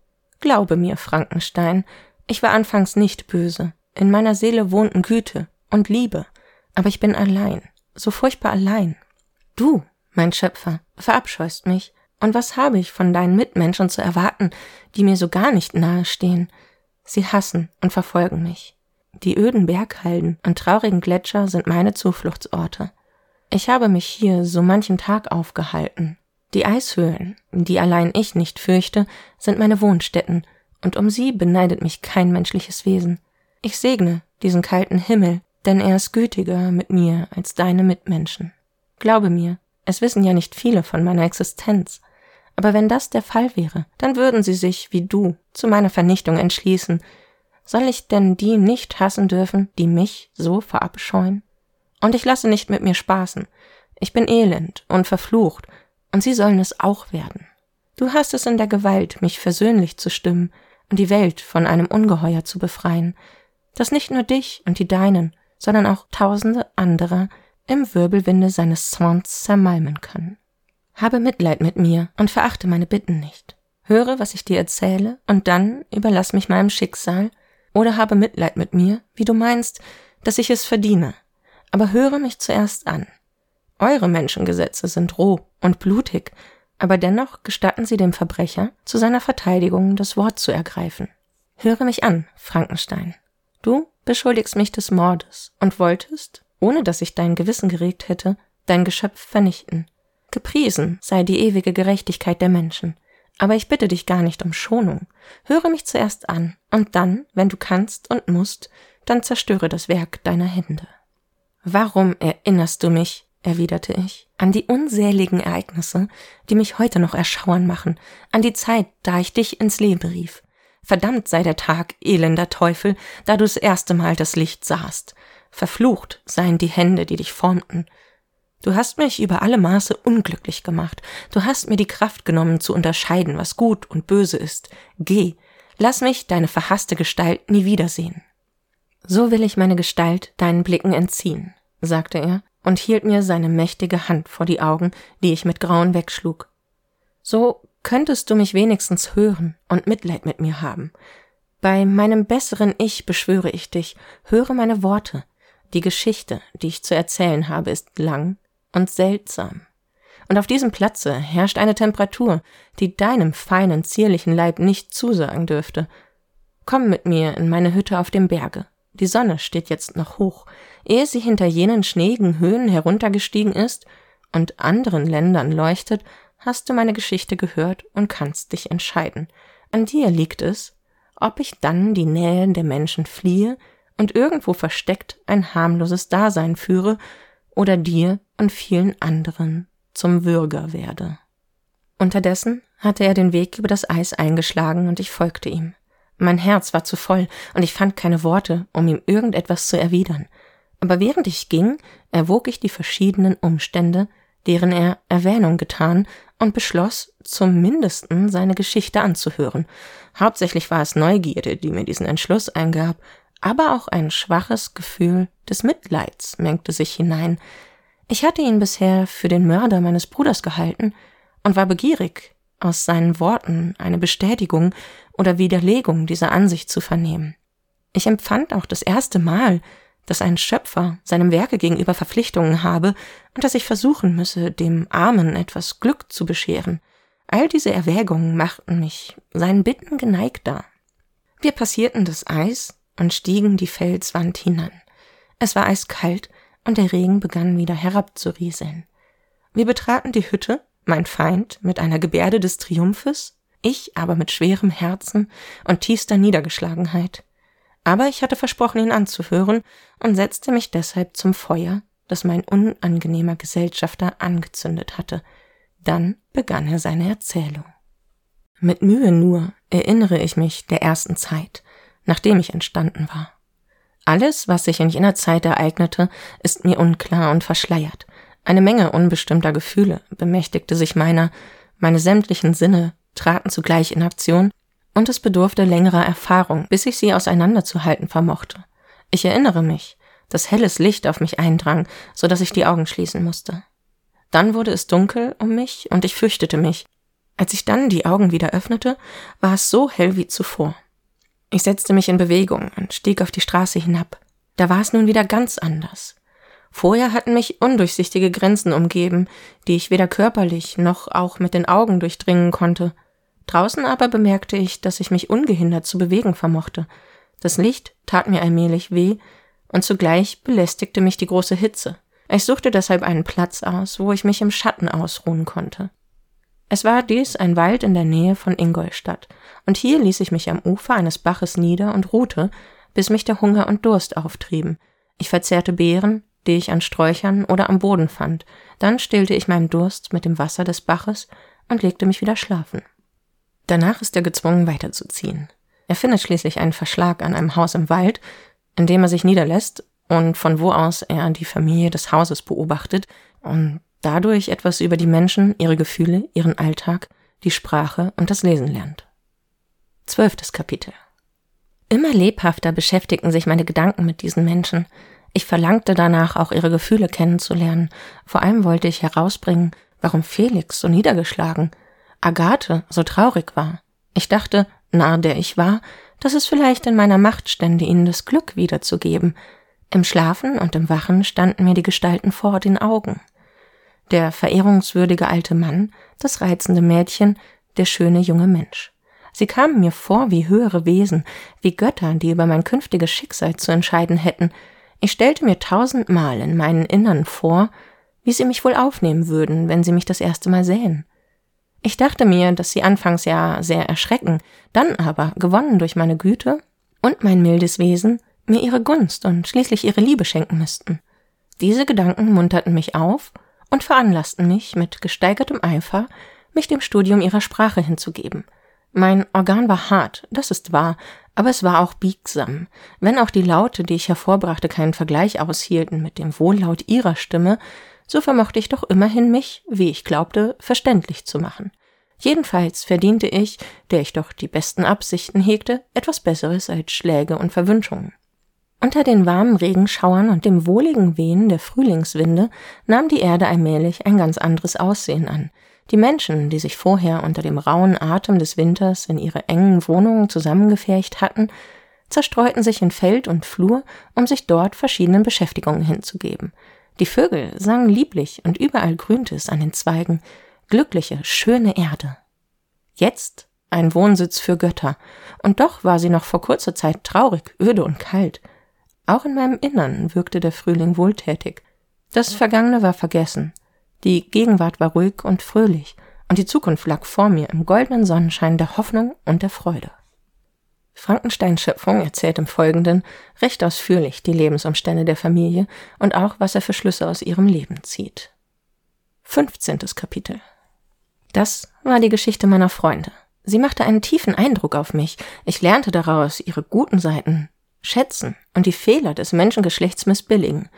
Glaube mir, Frankenstein, ich war anfangs nicht böse. In meiner Seele wohnten Güte und Liebe. Aber ich bin allein, so furchtbar allein. Du, mein Schöpfer, verabscheust mich. Und was habe ich von deinen Mitmenschen zu erwarten, die mir so gar nicht nahe stehen? Sie hassen und verfolgen mich. Die öden Berghalden und traurigen Gletscher sind meine Zufluchtsorte. Ich habe mich hier so manchen Tag aufgehalten. Die Eishöhlen, die allein ich nicht fürchte, sind meine Wohnstätten und um sie beneidet mich kein menschliches Wesen. Ich segne diesen kalten Himmel, denn er ist gütiger mit mir als deine Mitmenschen. Glaube mir, es wissen ja nicht viele von meiner Existenz, aber wenn das der Fall wäre, dann würden sie sich, wie du, zu meiner Vernichtung entschließen. Soll ich denn die nicht hassen dürfen, die mich so verabscheuen? Und ich lasse nicht mit mir spaßen. Ich bin elend und verflucht, und sie sollen es auch werden. Du hast es in der Gewalt, mich versöhnlich zu stimmen, und die Welt von einem Ungeheuer zu befreien, das nicht nur dich und die deinen, sondern auch tausende anderer im Wirbelwinde seines Zorns zermalmen kann. Habe Mitleid mit mir und verachte meine Bitten nicht. Höre, was ich dir erzähle, und dann überlass mich meinem Schicksal, oder habe Mitleid mit mir, wie du meinst, dass ich es verdiene. Aber höre mich zuerst an. Eure Menschengesetze sind roh und blutig, aber dennoch gestatten sie dem Verbrecher, zu seiner Verteidigung das Wort zu ergreifen. Höre mich an, Frankenstein. Du beschuldigst mich des Mordes und wolltest, ohne dass ich dein Gewissen geregt hätte, dein Geschöpf vernichten. Gepriesen sei die ewige Gerechtigkeit der Menschen. Aber ich bitte dich gar nicht um Schonung. Höre mich zuerst an, und dann, wenn du kannst und musst, dann zerstöre das Werk deiner Hände. Warum erinnerst du mich, erwiderte ich, an die unzähligen Ereignisse, die mich heute noch erschauern machen, an die Zeit, da ich dich ins Leben rief. Verdammt sei der Tag, elender Teufel, da du das erste Mal das Licht sahst. Verflucht seien die Hände, die dich formten. Du hast mich über alle Maße unglücklich gemacht. Du hast mir die Kraft genommen, zu unterscheiden, was gut und böse ist. Geh, lass mich deine verhasste Gestalt nie wiedersehen. So will ich meine Gestalt deinen Blicken entziehen, sagte er und hielt mir seine mächtige Hand vor die Augen, die ich mit Grauen wegschlug. So könntest du mich wenigstens hören und Mitleid mit mir haben. Bei meinem besseren Ich beschwöre ich dich, höre meine Worte. Die Geschichte, die ich zu erzählen habe, ist lang und seltsam. Und auf diesem Platze herrscht eine Temperatur, die deinem feinen, zierlichen Leib nicht zusagen dürfte. Komm mit mir in meine Hütte auf dem Berge. Die Sonne steht jetzt noch hoch. Ehe sie hinter jenen schneeigen Höhen heruntergestiegen ist und anderen Ländern leuchtet, hast du meine Geschichte gehört und kannst dich entscheiden. An dir liegt es, ob ich dann die Nähe der Menschen fliehe und irgendwo versteckt ein harmloses Dasein führe oder dir und vielen anderen zum Würger werde. Unterdessen hatte er den Weg über das Eis eingeschlagen und ich folgte ihm. Mein Herz war zu voll und ich fand keine Worte, um ihm irgendetwas zu erwidern. Aber während ich ging, erwog ich die verschiedenen Umstände, deren er Erwähnung getan, und beschloss, zum mindesten seine Geschichte anzuhören. Hauptsächlich war es Neugierde, die mir diesen Entschluss eingab, aber auch ein schwaches Gefühl des Mitleids mengte sich hinein. Ich hatte ihn bisher für den Mörder meines Bruders gehalten und war begierig, aus seinen Worten eine Bestätigung oder Widerlegung dieser Ansicht zu vernehmen. Ich empfand auch das erste Mal, dass ein Schöpfer seinem Werke gegenüber Verpflichtungen habe und dass ich versuchen müsse, dem Armen etwas Glück zu bescheren. All diese Erwägungen machten mich seinen Bitten geneigter. Wir passierten das Eis und stiegen die Felswand hinan. Es war eiskalt und der Regen begann wieder herabzurieseln. Wir betraten die Hütte, mein Feind mit einer Gebärde des Triumphes, ich aber mit schwerem Herzen und tiefster Niedergeschlagenheit aber ich hatte versprochen, ihn anzuhören und setzte mich deshalb zum Feuer, das mein unangenehmer Gesellschafter angezündet hatte. Dann begann er seine Erzählung. Mit Mühe nur erinnere ich mich der ersten Zeit, nachdem ich entstanden war. Alles, was sich in jener Zeit ereignete, ist mir unklar und verschleiert. Eine Menge unbestimmter Gefühle bemächtigte sich meiner, meine sämtlichen Sinne traten zugleich in Aktion und es bedurfte längerer Erfahrung, bis ich sie auseinanderzuhalten vermochte. Ich erinnere mich, dass helles Licht auf mich eindrang, so dass ich die Augen schließen musste. Dann wurde es dunkel um mich und ich fürchtete mich. Als ich dann die Augen wieder öffnete, war es so hell wie zuvor. Ich setzte mich in Bewegung und stieg auf die Straße hinab. Da war es nun wieder ganz anders. Vorher hatten mich undurchsichtige Grenzen umgeben, die ich weder körperlich noch auch mit den Augen durchdringen konnte. Draußen aber bemerkte ich, dass ich mich ungehindert zu bewegen vermochte. Das Licht tat mir allmählich weh, und zugleich belästigte mich die große Hitze. Ich suchte deshalb einen Platz aus, wo ich mich im Schatten ausruhen konnte. Es war dies ein Wald in der Nähe von Ingolstadt, und hier ließ ich mich am Ufer eines Baches nieder und ruhte, bis mich der Hunger und Durst auftrieben. Ich verzehrte Beeren, die ich an Sträuchern oder am Boden fand, dann stillte ich meinen Durst mit dem Wasser des Baches und legte mich wieder schlafen. Danach ist er gezwungen weiterzuziehen. Er findet schließlich einen Verschlag an einem Haus im Wald, in dem er sich niederlässt und von wo aus er die Familie des Hauses beobachtet und dadurch etwas über die Menschen, ihre Gefühle, ihren Alltag, die Sprache und das Lesen lernt. Zwölftes Kapitel. Immer lebhafter beschäftigten sich meine Gedanken mit diesen Menschen. Ich verlangte danach, auch ihre Gefühle kennenzulernen. Vor allem wollte ich herausbringen, warum Felix so niedergeschlagen, Agathe so traurig war. Ich dachte, Narr der ich war, dass es vielleicht in meiner Macht stände, ihnen das Glück wiederzugeben. Im Schlafen und im Wachen standen mir die Gestalten vor den Augen. Der verehrungswürdige alte Mann, das reizende Mädchen, der schöne junge Mensch. Sie kamen mir vor wie höhere Wesen, wie Götter, die über mein künftiges Schicksal zu entscheiden hätten. Ich stellte mir tausendmal in meinen Innern vor, wie sie mich wohl aufnehmen würden, wenn sie mich das erste Mal sähen. Ich dachte mir, dass sie anfangs ja sehr erschrecken, dann aber, gewonnen durch meine Güte und mein mildes Wesen, mir ihre Gunst und schließlich ihre Liebe schenken müssten. Diese Gedanken munterten mich auf und veranlassten mich mit gesteigertem Eifer, mich dem Studium ihrer Sprache hinzugeben. Mein Organ war hart, das ist wahr, aber es war auch biegsam. Wenn auch die Laute, die ich hervorbrachte, keinen Vergleich aushielten mit dem Wohllaut ihrer Stimme, so vermochte ich doch immerhin mich, wie ich glaubte, verständlich zu machen. Jedenfalls verdiente ich, der ich doch die besten Absichten hegte, etwas Besseres als Schläge und Verwünschungen. Unter den warmen Regenschauern und dem wohligen Wehen der Frühlingswinde nahm die Erde allmählich ein ganz anderes Aussehen an. Die Menschen, die sich vorher unter dem rauen Atem des Winters in ihre engen Wohnungen zusammengefercht hatten, zerstreuten sich in Feld und Flur, um sich dort verschiedenen Beschäftigungen hinzugeben. Die Vögel sangen lieblich und überall grünte es an den Zweigen. Glückliche, schöne Erde. Jetzt ein Wohnsitz für Götter. Und doch war sie noch vor kurzer Zeit traurig, öde und kalt. Auch in meinem Innern wirkte der Frühling wohltätig. Das Vergangene war vergessen. Die Gegenwart war ruhig und fröhlich. Und die Zukunft lag vor mir im goldenen Sonnenschein der Hoffnung und der Freude. Frankensteins Schöpfung erzählt im Folgenden recht ausführlich die Lebensumstände der Familie und auch, was er für Schlüsse aus ihrem Leben zieht. 15. Kapitel Das war die Geschichte meiner Freunde. Sie machte einen tiefen Eindruck auf mich. Ich lernte daraus ihre guten Seiten schätzen und die Fehler des Menschengeschlechts missbilligen.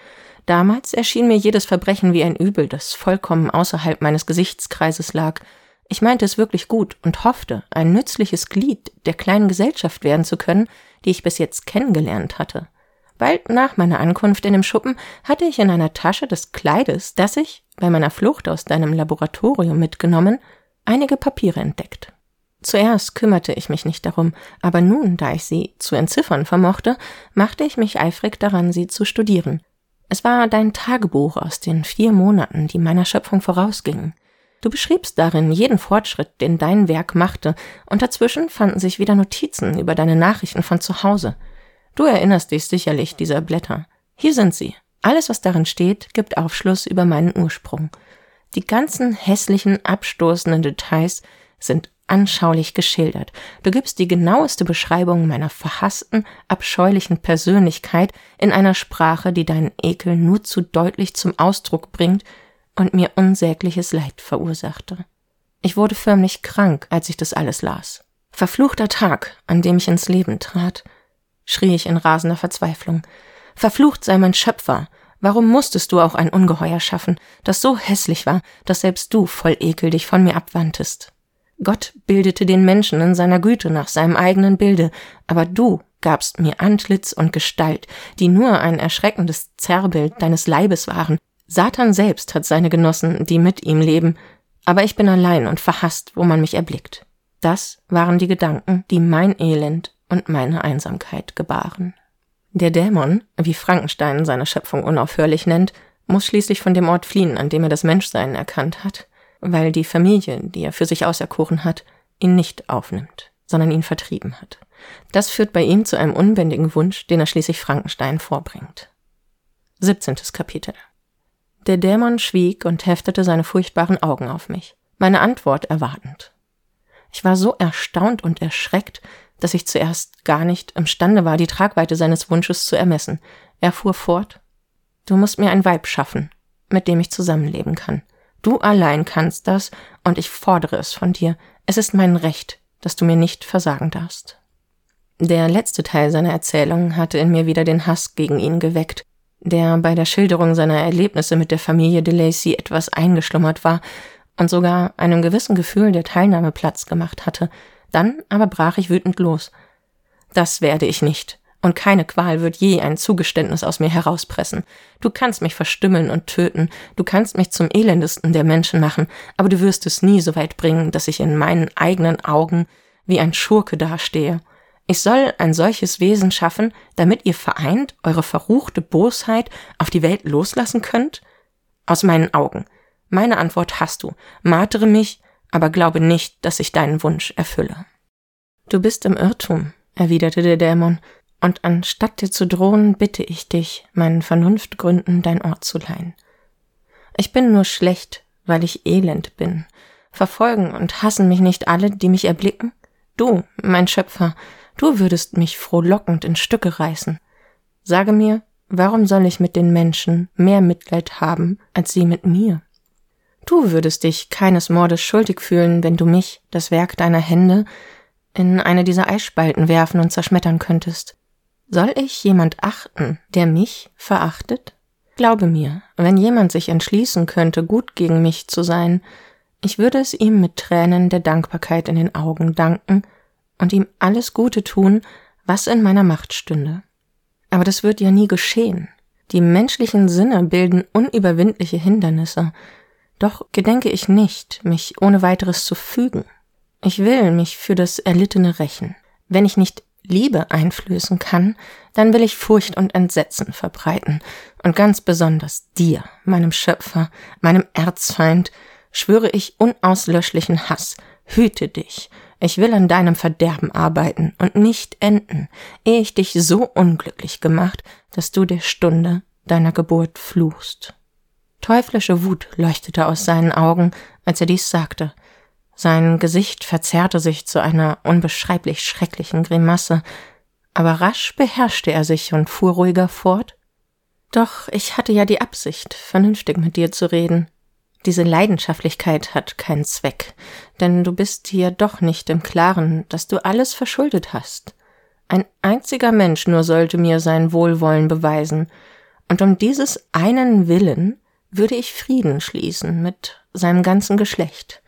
Damals erschien mir jedes Verbrechen wie ein Übel, das vollkommen außerhalb meines Gesichtskreises lag. Ich meinte es wirklich gut und hoffte, ein nützliches Glied der kleinen Gesellschaft werden zu können, die ich bis jetzt kennengelernt hatte. Bald nach meiner Ankunft in dem Schuppen hatte ich in einer Tasche des Kleides, das ich bei meiner Flucht aus deinem Laboratorium mitgenommen, einige Papiere entdeckt. Zuerst kümmerte ich mich nicht darum, aber nun, da ich sie zu entziffern vermochte, machte ich mich eifrig daran, sie zu studieren. Es war dein Tagebuch aus den vier Monaten, die meiner Schöpfung vorausgingen. Du beschriebst darin jeden Fortschritt, den dein Werk machte, und dazwischen fanden sich wieder Notizen über deine Nachrichten von zu Hause. Du erinnerst dich sicherlich dieser Blätter. Hier sind sie. Alles, was darin steht, gibt Aufschluss über meinen Ursprung. Die ganzen hässlichen, abstoßenden Details sind anschaulich geschildert. Du gibst die genaueste Beschreibung meiner verhassten, abscheulichen Persönlichkeit in einer Sprache, die deinen Ekel nur zu deutlich zum Ausdruck bringt und mir unsägliches Leid verursachte. Ich wurde förmlich krank, als ich das alles las. Verfluchter Tag, an dem ich ins Leben trat, schrie ich in rasender Verzweiflung. Verflucht sei mein Schöpfer. Warum musstest du auch ein Ungeheuer schaffen, das so hässlich war, dass selbst du voll Ekel dich von mir abwandtest? Gott bildete den Menschen in seiner Güte nach seinem eigenen Bilde, aber du gabst mir Antlitz und Gestalt, die nur ein erschreckendes Zerrbild deines Leibes waren. Satan selbst hat seine Genossen, die mit ihm leben, aber ich bin allein und verhasst, wo man mich erblickt. Das waren die Gedanken, die mein Elend und meine Einsamkeit gebaren. Der Dämon, wie Frankenstein seine Schöpfung unaufhörlich nennt, muss schließlich von dem Ort fliehen, an dem er das Menschsein erkannt hat weil die Familie, die er für sich auserkoren hat, ihn nicht aufnimmt, sondern ihn vertrieben hat. Das führt bei ihm zu einem unbändigen Wunsch, den er schließlich Frankenstein vorbringt. 17. Kapitel Der Dämon schwieg und heftete seine furchtbaren Augen auf mich, meine Antwort erwartend. Ich war so erstaunt und erschreckt, dass ich zuerst gar nicht imstande war, die Tragweite seines Wunsches zu ermessen. Er fuhr fort Du musst mir ein Weib schaffen, mit dem ich zusammenleben kann. Du allein kannst das, und ich fordere es von dir. Es ist mein Recht, dass du mir nicht versagen darfst. Der letzte Teil seiner Erzählung hatte in mir wieder den Hass gegen ihn geweckt, der bei der Schilderung seiner Erlebnisse mit der Familie de Lacy etwas eingeschlummert war und sogar einem gewissen Gefühl der Teilnahme Platz gemacht hatte. Dann aber brach ich wütend los. Das werde ich nicht und keine Qual wird je ein Zugeständnis aus mir herauspressen. Du kannst mich verstümmeln und töten, du kannst mich zum elendesten der Menschen machen, aber du wirst es nie so weit bringen, dass ich in meinen eigenen Augen wie ein Schurke dastehe. Ich soll ein solches Wesen schaffen, damit ihr vereint eure verruchte Bosheit auf die Welt loslassen könnt? Aus meinen Augen. Meine Antwort hast du. Martere mich, aber glaube nicht, dass ich deinen Wunsch erfülle. Du bist im Irrtum, erwiderte der Dämon, und anstatt dir zu drohen, bitte ich dich, meinen Vernunftgründen dein Ort zu leihen. Ich bin nur schlecht, weil ich elend bin. Verfolgen und hassen mich nicht alle, die mich erblicken? Du, mein Schöpfer, du würdest mich frohlockend in Stücke reißen. Sage mir, warum soll ich mit den Menschen mehr Mitleid haben, als sie mit mir? Du würdest dich keines Mordes schuldig fühlen, wenn du mich, das Werk deiner Hände, in eine dieser Eisspalten werfen und zerschmettern könntest. Soll ich jemand achten, der mich verachtet? Glaube mir, wenn jemand sich entschließen könnte, gut gegen mich zu sein, ich würde es ihm mit Tränen der Dankbarkeit in den Augen danken und ihm alles Gute tun, was in meiner Macht stünde. Aber das wird ja nie geschehen. Die menschlichen Sinne bilden unüberwindliche Hindernisse. Doch gedenke ich nicht, mich ohne weiteres zu fügen. Ich will mich für das Erlittene rächen. Wenn ich nicht Liebe einflößen kann, dann will ich Furcht und Entsetzen verbreiten. Und ganz besonders dir, meinem Schöpfer, meinem Erzfeind, schwöre ich unauslöschlichen Hass. Hüte dich. Ich will an deinem Verderben arbeiten und nicht enden, ehe ich dich so unglücklich gemacht, dass du der Stunde deiner Geburt fluchst. Teuflische Wut leuchtete aus seinen Augen, als er dies sagte, sein Gesicht verzerrte sich zu einer unbeschreiblich schrecklichen Grimasse, aber rasch beherrschte er sich und fuhr ruhiger fort. Doch ich hatte ja die Absicht, vernünftig mit dir zu reden. Diese Leidenschaftlichkeit hat keinen Zweck, denn du bist dir doch nicht im Klaren, dass du alles verschuldet hast. Ein einziger Mensch nur sollte mir sein Wohlwollen beweisen, und um dieses einen Willen würde ich Frieden schließen mit seinem ganzen Geschlecht.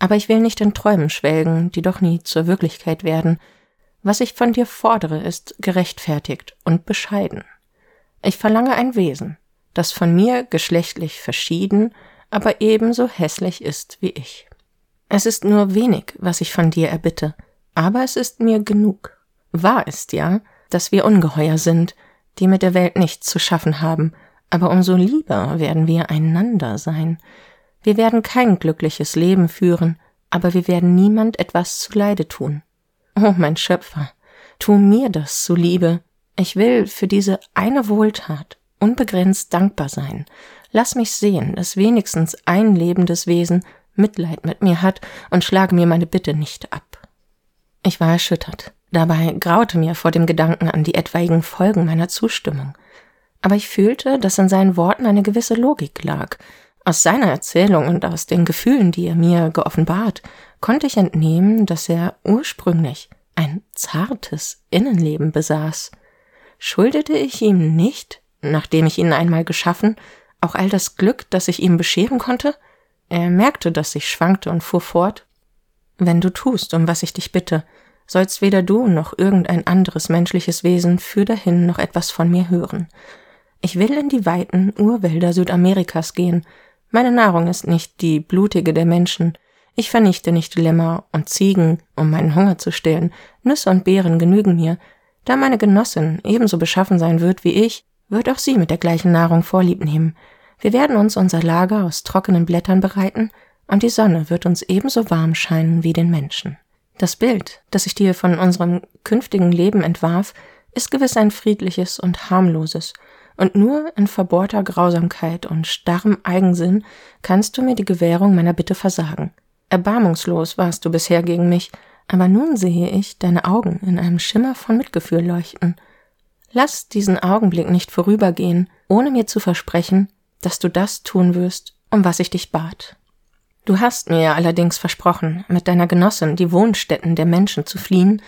Aber ich will nicht in Träumen schwelgen, die doch nie zur Wirklichkeit werden. Was ich von dir fordere, ist gerechtfertigt und bescheiden. Ich verlange ein Wesen, das von mir geschlechtlich verschieden, aber ebenso hässlich ist wie ich. Es ist nur wenig, was ich von dir erbitte, aber es ist mir genug. Wahr ist ja, dass wir Ungeheuer sind, die mit der Welt nichts zu schaffen haben, aber umso lieber werden wir einander sein. Wir werden kein glückliches Leben führen, aber wir werden niemand etwas zuleide tun. Oh, mein Schöpfer, tu mir das zuliebe. Ich will für diese eine Wohltat unbegrenzt dankbar sein. Lass mich sehen, dass wenigstens ein lebendes Wesen Mitleid mit mir hat und schlage mir meine Bitte nicht ab. Ich war erschüttert. Dabei graute mir vor dem Gedanken an die etwaigen Folgen meiner Zustimmung. Aber ich fühlte, dass in seinen Worten eine gewisse Logik lag. Aus seiner Erzählung und aus den Gefühlen, die er mir geoffenbart, konnte ich entnehmen, dass er ursprünglich ein zartes Innenleben besaß. Schuldete ich ihm nicht, nachdem ich ihn einmal geschaffen, auch all das Glück, das ich ihm bescheren konnte? Er merkte, dass ich schwankte und fuhr fort. Wenn du tust, um was ich dich bitte, sollst weder du noch irgendein anderes menschliches Wesen für dahin noch etwas von mir hören. Ich will in die weiten Urwälder Südamerikas gehen. Meine Nahrung ist nicht die blutige der Menschen. Ich vernichte nicht Lämmer und Ziegen, um meinen Hunger zu stillen. Nüsse und Beeren genügen mir. Da meine Genossin ebenso beschaffen sein wird wie ich, wird auch sie mit der gleichen Nahrung Vorlieb nehmen. Wir werden uns unser Lager aus trockenen Blättern bereiten, und die Sonne wird uns ebenso warm scheinen wie den Menschen. Das Bild, das ich dir von unserem künftigen Leben entwarf, ist gewiss ein friedliches und harmloses, und nur in verbohrter Grausamkeit und starrem Eigensinn kannst du mir die Gewährung meiner Bitte versagen. Erbarmungslos warst du bisher gegen mich, aber nun sehe ich deine Augen in einem Schimmer von Mitgefühl leuchten. Lass diesen Augenblick nicht vorübergehen, ohne mir zu versprechen, dass du das tun wirst, um was ich dich bat. Du hast mir allerdings versprochen, mit deiner Genossin die Wohnstätten der Menschen zu fliehen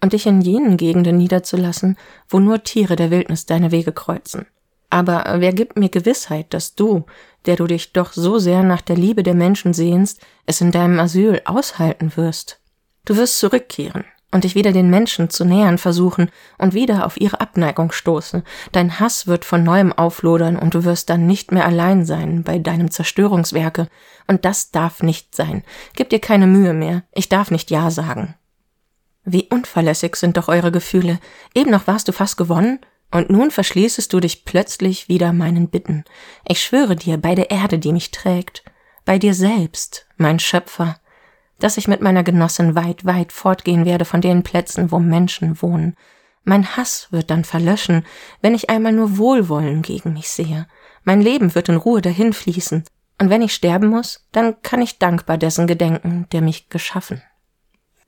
und dich in jenen Gegenden niederzulassen, wo nur Tiere der Wildnis deine Wege kreuzen. Aber wer gibt mir Gewissheit, dass du, der du dich doch so sehr nach der Liebe der Menschen sehnst, es in deinem Asyl aushalten wirst? Du wirst zurückkehren, und dich wieder den Menschen zu nähern versuchen und wieder auf ihre Abneigung stoßen. Dein Hass wird von neuem auflodern und du wirst dann nicht mehr allein sein bei deinem Zerstörungswerke. Und das darf nicht sein. Gib dir keine Mühe mehr. Ich darf nicht Ja sagen. Wie unverlässig sind doch eure Gefühle. Eben noch warst du fast gewonnen und nun verschließest du dich plötzlich wieder meinen Bitten. Ich schwöre dir bei der Erde, die mich trägt, bei dir selbst, mein Schöpfer, dass ich mit meiner Genossin weit, weit fortgehen werde von den Plätzen, wo Menschen wohnen. Mein Hass wird dann verlöschen, wenn ich einmal nur Wohlwollen gegen mich sehe. Mein Leben wird in Ruhe dahinfließen, und wenn ich sterben muss, dann kann ich dankbar dessen gedenken, der mich geschaffen.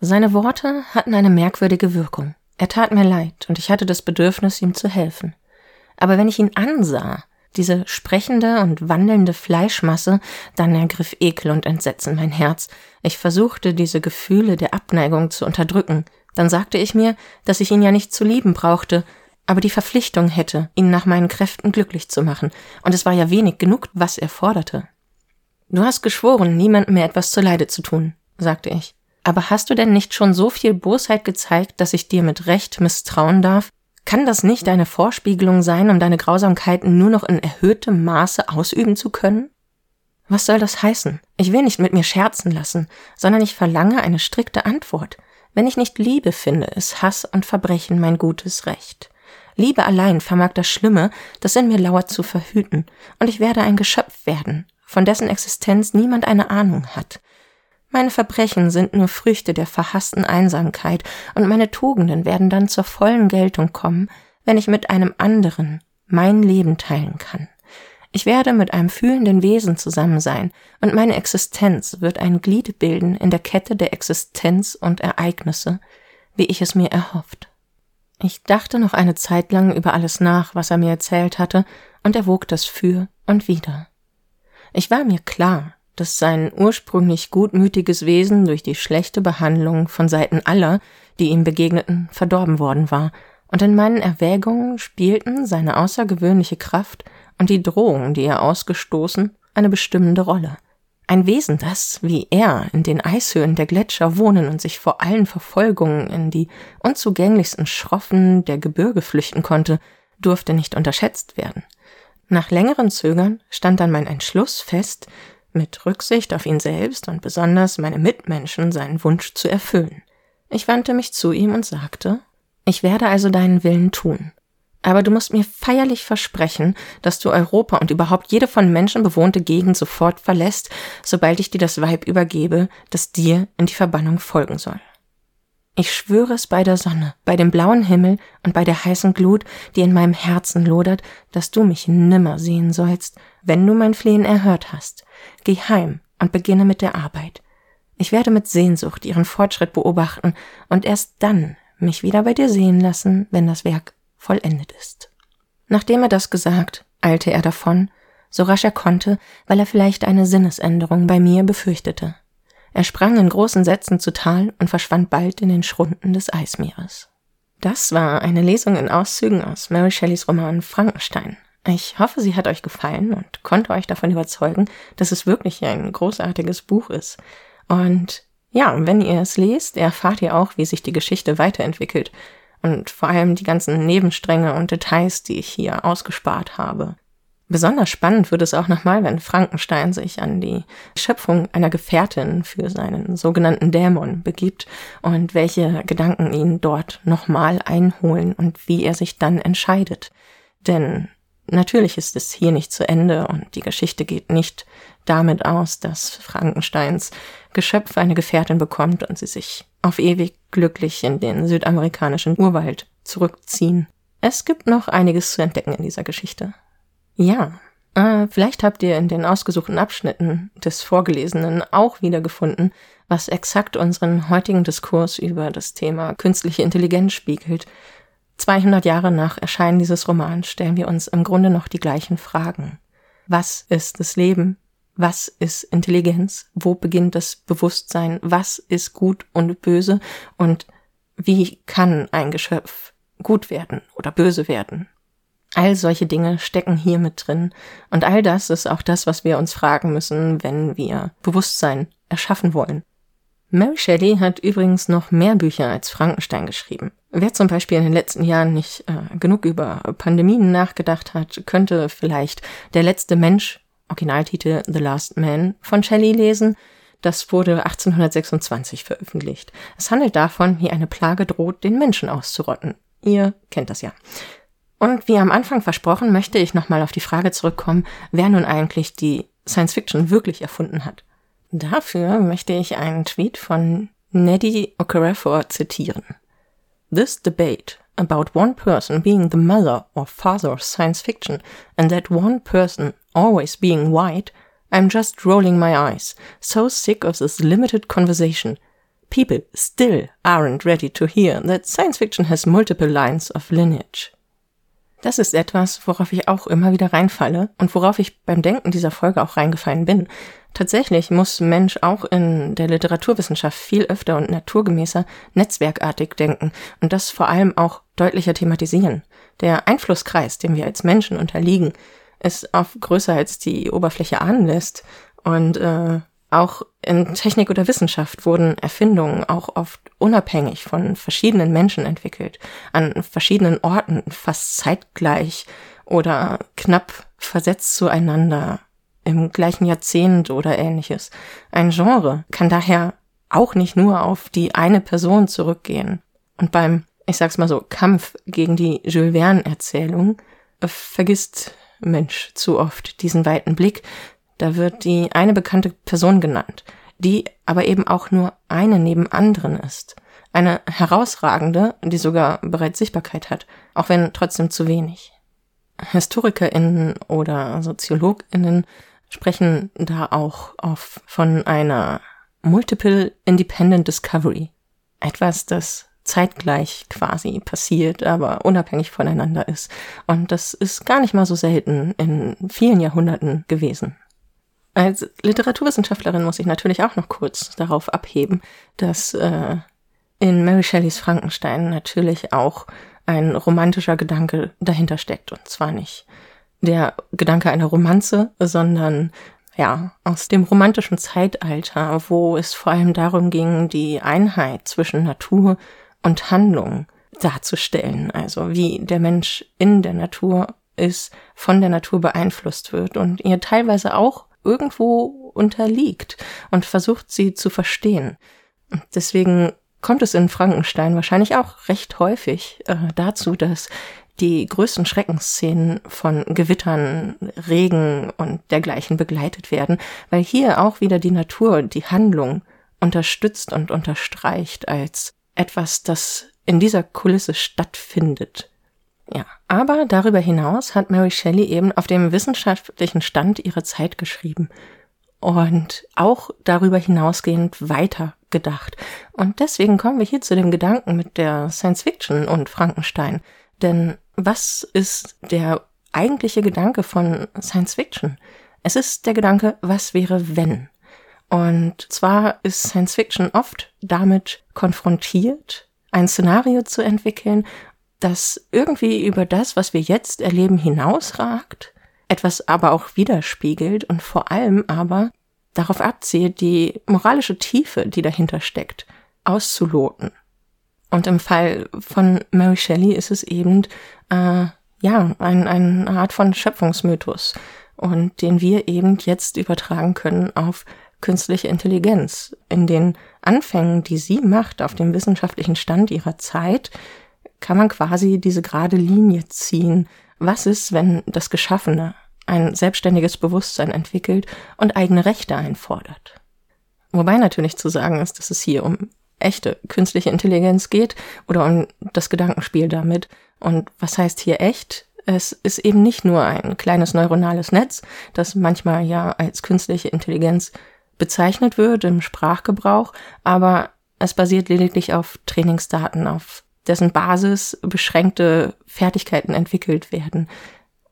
Seine Worte hatten eine merkwürdige Wirkung. Er tat mir leid, und ich hatte das Bedürfnis, ihm zu helfen. Aber wenn ich ihn ansah, diese sprechende und wandelnde Fleischmasse, dann ergriff Ekel und Entsetzen mein Herz. Ich versuchte, diese Gefühle der Abneigung zu unterdrücken. Dann sagte ich mir, dass ich ihn ja nicht zu lieben brauchte, aber die Verpflichtung hätte, ihn nach meinen Kräften glücklich zu machen, und es war ja wenig genug, was er forderte. Du hast geschworen, niemandem mehr etwas zuleide zu tun, sagte ich. Aber hast du denn nicht schon so viel Bosheit gezeigt, dass ich dir mit Recht misstrauen darf? Kann das nicht eine Vorspiegelung sein, um deine Grausamkeiten nur noch in erhöhtem Maße ausüben zu können? Was soll das heißen? Ich will nicht mit mir scherzen lassen, sondern ich verlange eine strikte Antwort. Wenn ich nicht Liebe finde, ist Hass und Verbrechen mein gutes Recht. Liebe allein vermag das Schlimme, das in mir lauert, zu verhüten, und ich werde ein Geschöpf werden, von dessen Existenz niemand eine Ahnung hat. Meine Verbrechen sind nur Früchte der verhassten Einsamkeit, und meine Tugenden werden dann zur vollen Geltung kommen, wenn ich mit einem anderen mein Leben teilen kann. Ich werde mit einem fühlenden Wesen zusammen sein, und meine Existenz wird ein Glied bilden in der Kette der Existenz und Ereignisse, wie ich es mir erhofft. Ich dachte noch eine Zeit lang über alles nach, was er mir erzählt hatte, und erwog das für und wider. Ich war mir klar, dass sein ursprünglich gutmütiges Wesen durch die schlechte Behandlung von Seiten aller, die ihm begegneten, verdorben worden war, und in meinen Erwägungen spielten seine außergewöhnliche Kraft und die Drohung, die er ausgestoßen, eine bestimmende Rolle. Ein Wesen, das, wie er, in den Eishöhen der Gletscher wohnen und sich vor allen Verfolgungen in die unzugänglichsten Schroffen der Gebirge flüchten konnte, durfte nicht unterschätzt werden. Nach längerem Zögern stand dann mein Entschluss fest, mit Rücksicht auf ihn selbst und besonders meine Mitmenschen seinen Wunsch zu erfüllen. Ich wandte mich zu ihm und sagte, ich werde also deinen Willen tun. Aber du musst mir feierlich versprechen, dass du Europa und überhaupt jede von Menschen bewohnte Gegend sofort verlässt, sobald ich dir das Weib übergebe, das dir in die Verbannung folgen soll. Ich schwöre es bei der Sonne, bei dem blauen Himmel und bei der heißen Glut, die in meinem Herzen lodert, dass du mich nimmer sehen sollst, wenn du mein Flehen erhört hast. Geh heim und beginne mit der Arbeit. Ich werde mit Sehnsucht ihren Fortschritt beobachten und erst dann mich wieder bei dir sehen lassen, wenn das Werk vollendet ist. Nachdem er das gesagt, eilte er davon, so rasch er konnte, weil er vielleicht eine Sinnesänderung bei mir befürchtete. Er sprang in großen Sätzen zu Tal und verschwand bald in den Schrunden des Eismeeres. Das war eine Lesung in Auszügen aus Mary Shelleys Roman Frankenstein. Ich hoffe, sie hat euch gefallen und konnte euch davon überzeugen, dass es wirklich ein großartiges Buch ist. Und ja, wenn ihr es lest, erfahrt ihr auch, wie sich die Geschichte weiterentwickelt und vor allem die ganzen Nebenstränge und Details, die ich hier ausgespart habe. Besonders spannend wird es auch nochmal, wenn Frankenstein sich an die Schöpfung einer Gefährtin für seinen sogenannten Dämon begibt und welche Gedanken ihn dort nochmal einholen und wie er sich dann entscheidet. Denn natürlich ist es hier nicht zu Ende und die Geschichte geht nicht damit aus, dass Frankensteins Geschöpf eine Gefährtin bekommt und sie sich auf ewig glücklich in den südamerikanischen Urwald zurückziehen. Es gibt noch einiges zu entdecken in dieser Geschichte. Ja, äh, vielleicht habt ihr in den ausgesuchten Abschnitten des Vorgelesenen auch wiedergefunden, was exakt unseren heutigen Diskurs über das Thema künstliche Intelligenz spiegelt. 200 Jahre nach Erscheinen dieses Romans stellen wir uns im Grunde noch die gleichen Fragen. Was ist das Leben? Was ist Intelligenz? Wo beginnt das Bewusstsein? Was ist gut und böse? Und wie kann ein Geschöpf gut werden oder böse werden? All solche Dinge stecken hier mit drin. Und all das ist auch das, was wir uns fragen müssen, wenn wir Bewusstsein erschaffen wollen. Mary Shelley hat übrigens noch mehr Bücher als Frankenstein geschrieben. Wer zum Beispiel in den letzten Jahren nicht äh, genug über Pandemien nachgedacht hat, könnte vielleicht Der letzte Mensch, Originaltitel The Last Man, von Shelley lesen. Das wurde 1826 veröffentlicht. Es handelt davon, wie eine Plage droht, den Menschen auszurotten. Ihr kennt das ja. Und wie am Anfang versprochen, möchte ich nochmal auf die Frage zurückkommen, wer nun eigentlich die Science Fiction wirklich erfunden hat. Dafür möchte ich einen Tweet von Neddy Okorafor zitieren. This debate about one person being the mother or father of science fiction and that one person always being white, I'm just rolling my eyes, so sick of this limited conversation. People still aren't ready to hear that science fiction has multiple lines of lineage. Das ist etwas, worauf ich auch immer wieder reinfalle und worauf ich beim Denken dieser Folge auch reingefallen bin. Tatsächlich muss Mensch auch in der Literaturwissenschaft viel öfter und naturgemäßer netzwerkartig denken und das vor allem auch deutlicher thematisieren. Der Einflusskreis, dem wir als Menschen unterliegen, ist oft größer als die Oberfläche ahnen lässt und äh, auch in Technik oder Wissenschaft wurden Erfindungen auch oft unabhängig von verschiedenen Menschen entwickelt, an verschiedenen Orten, fast zeitgleich oder knapp versetzt zueinander, im gleichen Jahrzehnt oder ähnliches. Ein Genre kann daher auch nicht nur auf die eine Person zurückgehen. Und beim, ich sag's mal so, Kampf gegen die Jules Verne Erzählung äh, vergisst Mensch zu oft diesen weiten Blick, da wird die eine bekannte Person genannt, die aber eben auch nur eine neben anderen ist. Eine herausragende, die sogar bereits Sichtbarkeit hat, auch wenn trotzdem zu wenig. HistorikerInnen oder SoziologInnen sprechen da auch oft von einer Multiple Independent Discovery. Etwas, das zeitgleich quasi passiert, aber unabhängig voneinander ist. Und das ist gar nicht mal so selten in vielen Jahrhunderten gewesen. Als Literaturwissenschaftlerin muss ich natürlich auch noch kurz darauf abheben, dass äh, in Mary Shelleys Frankenstein natürlich auch ein romantischer Gedanke dahinter steckt. Und zwar nicht der Gedanke einer Romanze, sondern ja, aus dem romantischen Zeitalter, wo es vor allem darum ging, die Einheit zwischen Natur und Handlung darzustellen. Also wie der Mensch in der Natur ist, von der Natur beeinflusst wird und ihr teilweise auch irgendwo unterliegt und versucht sie zu verstehen. Deswegen kommt es in Frankenstein wahrscheinlich auch recht häufig äh, dazu, dass die größten Schreckensszenen von Gewittern, Regen und dergleichen begleitet werden, weil hier auch wieder die Natur die Handlung unterstützt und unterstreicht als etwas, das in dieser Kulisse stattfindet. Ja, aber darüber hinaus hat Mary Shelley eben auf dem wissenschaftlichen Stand ihrer Zeit geschrieben und auch darüber hinausgehend weiter gedacht. Und deswegen kommen wir hier zu dem Gedanken mit der Science Fiction und Frankenstein. Denn was ist der eigentliche Gedanke von Science Fiction? Es ist der Gedanke, was wäre wenn? Und zwar ist Science Fiction oft damit konfrontiert, ein Szenario zu entwickeln, das irgendwie über das, was wir jetzt erleben, hinausragt, etwas aber auch widerspiegelt und vor allem aber darauf abzielt, die moralische Tiefe, die dahinter steckt, auszuloten. Und im Fall von Mary Shelley ist es eben, äh, ja, ein, eine Art von Schöpfungsmythos und den wir eben jetzt übertragen können auf künstliche Intelligenz. In den Anfängen, die sie macht auf dem wissenschaftlichen Stand ihrer Zeit, kann man quasi diese gerade Linie ziehen. Was ist, wenn das Geschaffene ein selbstständiges Bewusstsein entwickelt und eigene Rechte einfordert? Wobei natürlich zu sagen ist, dass es hier um echte künstliche Intelligenz geht oder um das Gedankenspiel damit. Und was heißt hier echt? Es ist eben nicht nur ein kleines neuronales Netz, das manchmal ja als künstliche Intelligenz bezeichnet wird im Sprachgebrauch, aber es basiert lediglich auf Trainingsdaten, auf dessen Basis beschränkte Fertigkeiten entwickelt werden.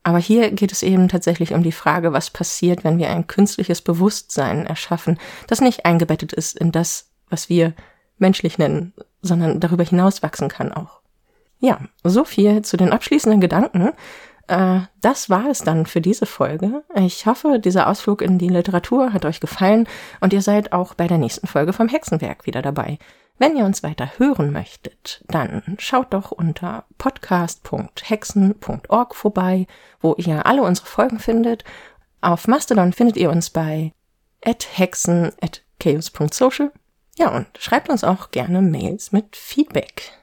Aber hier geht es eben tatsächlich um die Frage, was passiert, wenn wir ein künstliches Bewusstsein erschaffen, das nicht eingebettet ist in das, was wir menschlich nennen, sondern darüber hinaus wachsen kann auch. Ja, so viel zu den abschließenden Gedanken. Äh, das war es dann für diese Folge. Ich hoffe, dieser Ausflug in die Literatur hat euch gefallen und ihr seid auch bei der nächsten Folge vom Hexenwerk wieder dabei. Wenn ihr uns weiter hören möchtet, dann schaut doch unter podcast.hexen.org vorbei, wo ihr alle unsere Folgen findet. Auf Mastodon findet ihr uns bei hexen.chaos.social ja, und schreibt uns auch gerne Mails mit Feedback.